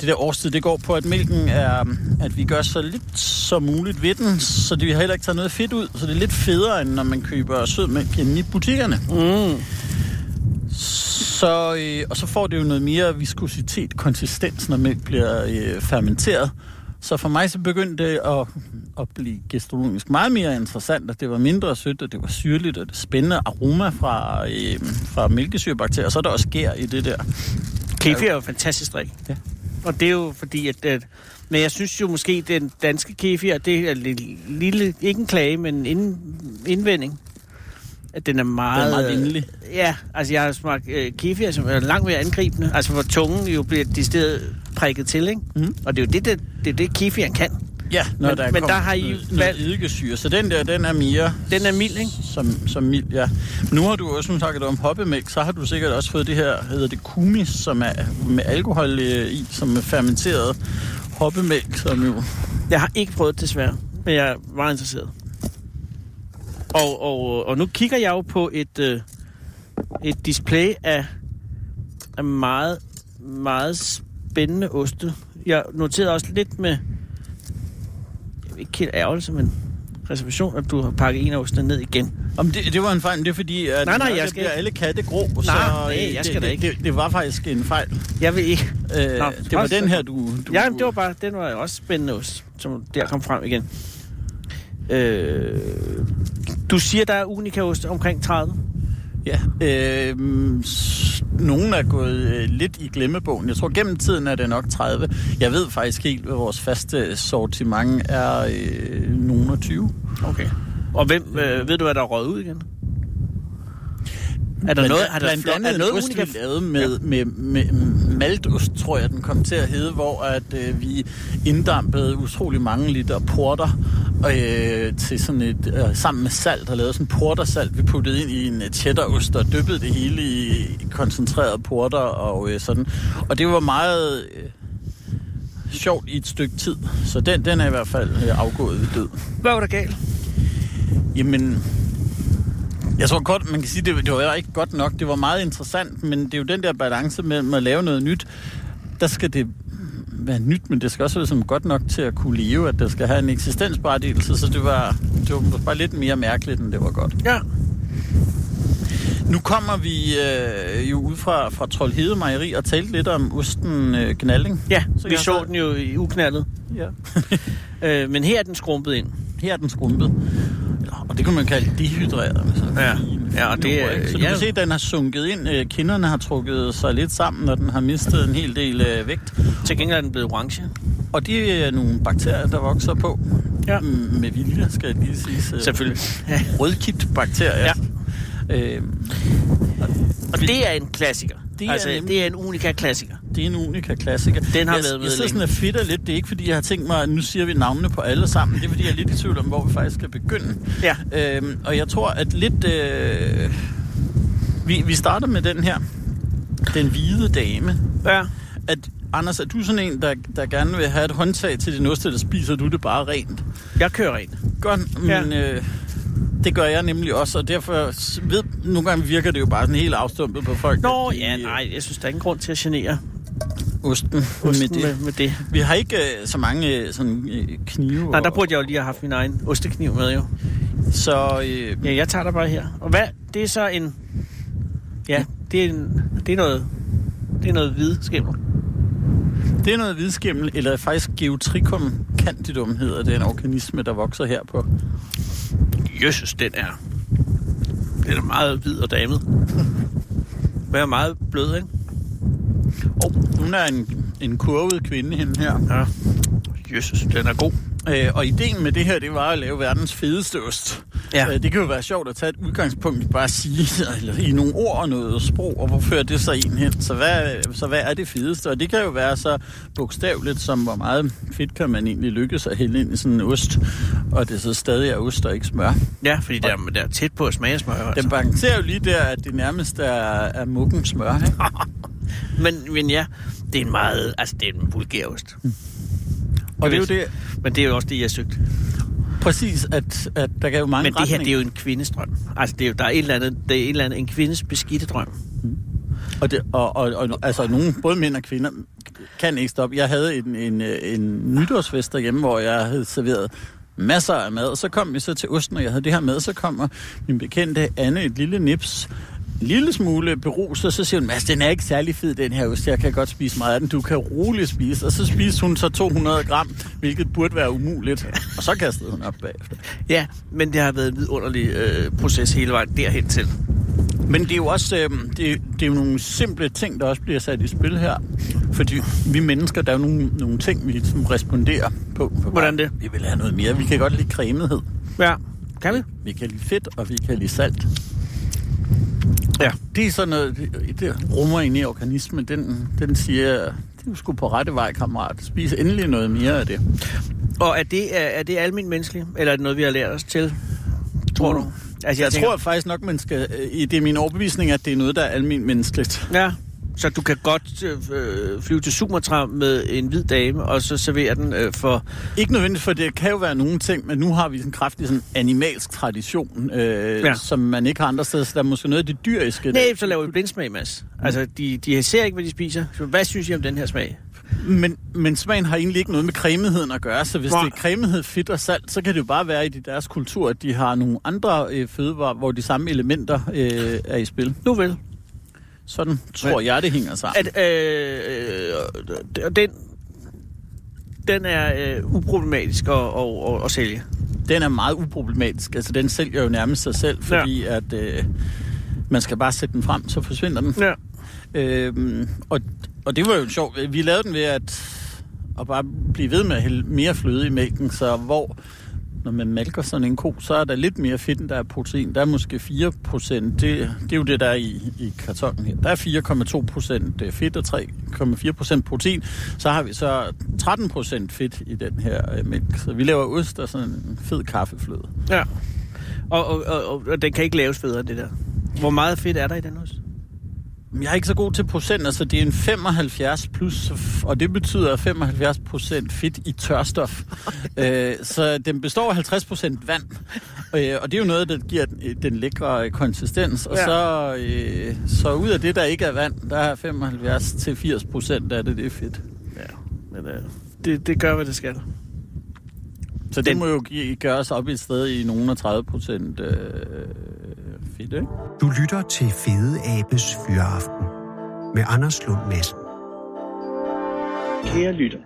det der årstid, det går på, at mælken er, at vi gør så lidt som muligt ved den, så det, vi har heller ikke taget noget fedt ud, så det er lidt federe, end når man køber sødmælk inde i butikkerne. Mm. Så, øh, og så får det jo noget mere viskositet, konsistens, når mælk bliver øh, fermenteret. Så for mig så begyndte det at, at blive gastronomisk meget mere interessant, at det var mindre sødt, og det var syrligt, og det spændende aroma fra, øh, fra mælkesyrebakterier, og så er der også gær i det der. Kefir er jo fantastisk drik. Ja. Og det er jo fordi, at... at men jeg synes jo måske, den danske kefir, det er lidt lille, ikke en klage, men en ind, indvending. At den er meget... Den er meget venlig. Ja, altså jeg har smagt øh, kefir, som er langt mere angribende. Altså hvor tungen jo bliver steder prikket til, ikke? Mhm. Og det er jo det, det, det, er det kefiren kan. Ja, når Men- der men der har I valgt- eddikesyre. Så den der, den er mere Den er mild, ikke? som, som mild, ja. Nu har du også nu snakket om hoppemælk, så har du sikkert også fået det her, hedder det kumis, som er med alkohol øh, i, som er fermenteret hoppemælk, som jo... Jeg har ikke prøvet det desværre, men jeg er meget interesseret. Og, og, og nu kigger jeg jo på et, øh, et display af, af meget, meget spændende oste. Jeg noterede også lidt med, jeg vil ikke helt ærgelse, men reservation, at du har pakket en af ostene ned igen. Om det, det var en fejl, men det er fordi, at Nej, nej, jeg skal alle katte grå. Nej, så, nej, øh, jeg skal det, da ikke. Det, det, det, var faktisk en fejl. Jeg vil ikke... Øh, Nå, det var godt, den her, du... du Ja, det var bare, den var også spændende ost, som der kom frem igen. Øh, du siger, der er unikaost omkring 30. Ja, øh, nogen er gået øh, lidt i glemmebogen. Jeg tror, gennem tiden er det nok 30. Jeg ved faktisk helt, hvad vores faste sortiment er øh, nogen og 20. Okay. Og hvem, øh, ved du, hvad der er røget ud igen? Er der noget, er der, blandt andet er noget en ost, vi lavede med, ja. med, med, maltost, tror jeg, den kom til at hedde, hvor at, øh, vi inddampede utrolig mange liter porter øh, til sådan et, øh, sammen med salt, og lavede sådan portersalt, vi puttede ind i en øh, cheddarost og dyppede det hele i koncentreret porter og øh, sådan. Og det var meget øh, sjovt i et stykke tid, så den, den er i hvert fald øh, afgået ved død. Hvad var der galt? Jamen, Jeg tror godt, man kan sige, det, det var ikke godt nok. Det var meget interessant, men det er jo den der balance mellem at lave noget nyt. Der skal det være nyt, men det skal også være som godt nok til at kunne leve, at det skal have en eksistensberettigelse, så det var, det var bare lidt mere mærkeligt, end det var godt. Ja. Nu kommer vi øh, jo ud fra, fra Troldhede Mejeri og talte lidt om osten øh, knalding. Ja, Så vi så- den jo i uknaldet. Ja. Øh, men her er den skrumpet ind. Her er den skrumpet. Og det kan man kalde dehydreret. med sådan Ja. Ja, og det er- ord? Så du ja. kan se, at den har sunket ind. Øh, Kinderne har trukket sig lidt sammen, og den har mistet en hel del øh, vægt. Til gengæld er den blevet orange. Og det er nogle bakterier, der vokser på. Ja. Mm, Med vilje, skal jeg lige sige. Selvfølgelig. Ja. Rødkit-bakterier. Ja. Øh, Og det er en klassiker. Det er altså, nemlig- det er en unika klassiker. det er en unika klassiker. Den har jeg, været med Jeg sidder sådan og fedter lidt. Det er ikke, fordi jeg har tænkt mig, at nu siger vi navnene på alle sammen. Det er, fordi jeg er lidt i tvivl om, hvor vi faktisk skal begynde. Ja. Øhm, og jeg tror, at lidt... Øh, vi, vi starter med den her. Den hvide dame. Ja. At, Anders, er du sådan en, der, der gerne vil have et håndtag til din ost, eller spiser du det bare rent? Jeg kører rent. Godt, men øh, det gør jeg nemlig også, og derfor ved, nogle gange virker det jo bare sådan helt afstumpet på folk. Nå, de, ja, nej, jeg synes, der er ingen grund til at genere Osten, osten med det. med, med det. Vi har ikke øh, så mange øh, sådan, øh, knive. Nej, der burde jeg jo lige have haft min egen ostekniv med, jo. Så øh, Ja, jeg tager dig bare her. Og hvad? Det er så en... Ja, det er, en, det er noget... Det er noget hvid skimmel. det er noget hvidskimmel, eller faktisk Geotrichum candidum hedder det, en organisme, der vokser her på. Jesus, den er... Den er meget hvid og damet. Den er meget blød, ikke? Og hun er en, en kurvet kvinde, hende her. Ja. Jesus, den er god. Øh, og ideen med det her, det var at lave verdens fedeste ost. Ja. Øh, det kan jo være sjovt at tage et udgangspunkt bare at sige eller i nogle ord og noget sprog, og hvor fører det så en hen? Så hvad, så hvad er det fedeste? Og det kan jo være så bogstaveligt, som hvor meget fedt kan man egentlig lykkes at hælde ind i sådan en ost, og det så stadig er ost og ikke smør. Ja, fordi der, der er tæt på at smage smør. Den Altså. balancerer jo lige der, at det nærmest er, er muggen smør. Ikke? Men, men ja, det er en meget... Altså, det er en vulgærost. Og det er jo det, Men det er jo også det, jeg søgte. Præcis, at, at der kan jo mange Men det her, det er jo en kvindesdrøm. Altså, det er jo, der er et eller andet, det er et eller andet, en kvindes beskidte drøm. Og, det, og, og, og altså, nogen, både mænd og kvinder, kan ikke stoppe. Jeg havde en, en, en nytårsfest derhjemme, hvor jeg havde serveret masser af mad, og så kom vi så til osten, og jeg havde det her med, så kommer min bekendte Anne et lille nips, lille smule beruset, og så siger hun, Mads, den er ikke særlig fed, den her ost. Jeg kan godt spise meget af den. Du kan roligt spise. Og så spiste hun så 200 gram, hvilket burde være umuligt. Og så kastede hun op bagefter. Ja, men det har været en vidunderlig øh, proces hele vejen derhen til. Men det er jo også øh, det, det er jo nogle simple ting, der også bliver sat i spil her. Fordi vi mennesker, der er jo nogle, nogle ting, vi ligesom responderer på. på Hvordan det? Vi vil have noget mere. Vi kan godt lide cremethed. Ja, kan vi? Vi kan lide fedt, og vi kan lide salt. Ja. Det er sådan noget, det, det rummer ind i organismen. Den, den siger, det er jo sgu på rette vej, kammerat. Spis endelig noget mere af det. Og er det, er, er det almindeligt menneskeligt, eller er det noget, vi har lært os til, tror du? Altså, Jeg tænker- tror faktisk nok, man skal... øh, Det er min overbevisning, at det er noget, der er almindeligt menneskeligt. Ja, så du kan godt øh, flyve til Sumatra med en hvid dame, og så servere den øh, for... Ikke nødvendigt, for det kan jo være nogle ting, men nu har vi en kraftig sådan animalsk tradition, øh, Ja. som man ikke har andre steder, så der er måske noget af det dyriske. Nej, så laver vi blindsmag, Mads. Altså, de, de ser ikke, hvad de spiser. Så hvad synes I om den her smag? Men, men smagen har egentlig ikke noget med cremeheden at gøre, så hvis Nej. det er cremehed, fedt og salt, så kan det jo bare være i de- deres kultur, at de har nogle andre øh, fødevarer, hvor de samme elementer øh, er i spil. Nu vel. Sådan tror Men- jeg, det hænger sammen. At, øh, øh, og den, den er øh, uproblematisk at, at, at, at sælge. Den er meget uproblematisk. Altså, den sælger jo nærmest sig selv, fordi ja. at øh, man skal bare sætte den frem, så forsvinder den. Ja. Øhm, og, og det var jo sjovt. Vi lavede den ved at, at bare blive ved med at hælde mere fløde i mælken, så hvor når man malker sådan en ko, så er der lidt mere fedt, end der er protein. Der er måske 4 procent. Det, det er jo det, der er i, i kartongen her. Der er 4,2 procent øh, fedt og 3,4 procent protein. Så har vi så 13 procent fedt i den her øh, mælk. Så vi laver ost og sådan en fed kaffefløde. ja. Og, og, og, og, og den kan ikke laves federe, det der. Hvor meget fedt er der i den ost? Jeg er ikke så god til procent, altså det er en 75 plus, og det betyder 75 procent fedt i tørstof. øh, så den består af 50 procent vand, øh, og det er jo noget, der giver den, den lækre konsistens. Og Ja. så, øh, så ud af det, der ikke er vand, der er 75 til 80 procent af det, det er fedt. Ja, men øh, det, det gør, hvad det skal. Så det Den- må jo gøres op et sted i nogen af 30 procent øh, fedt, ikke? Du lytter til Fede Abes Fyraften med Anders Lund Madsen. Kære lytter,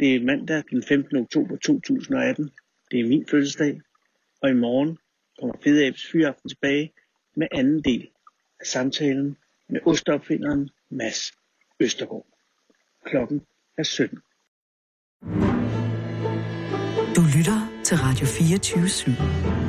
det er mandag den 15. oktober 2018. Det er min fødselsdag, og i morgen kommer Fede Abes Fyraften tilbage med anden del af samtalen med osteopfinderen Mads Østergaard. Klokken er 17. Du lytter til Radio 24 /7.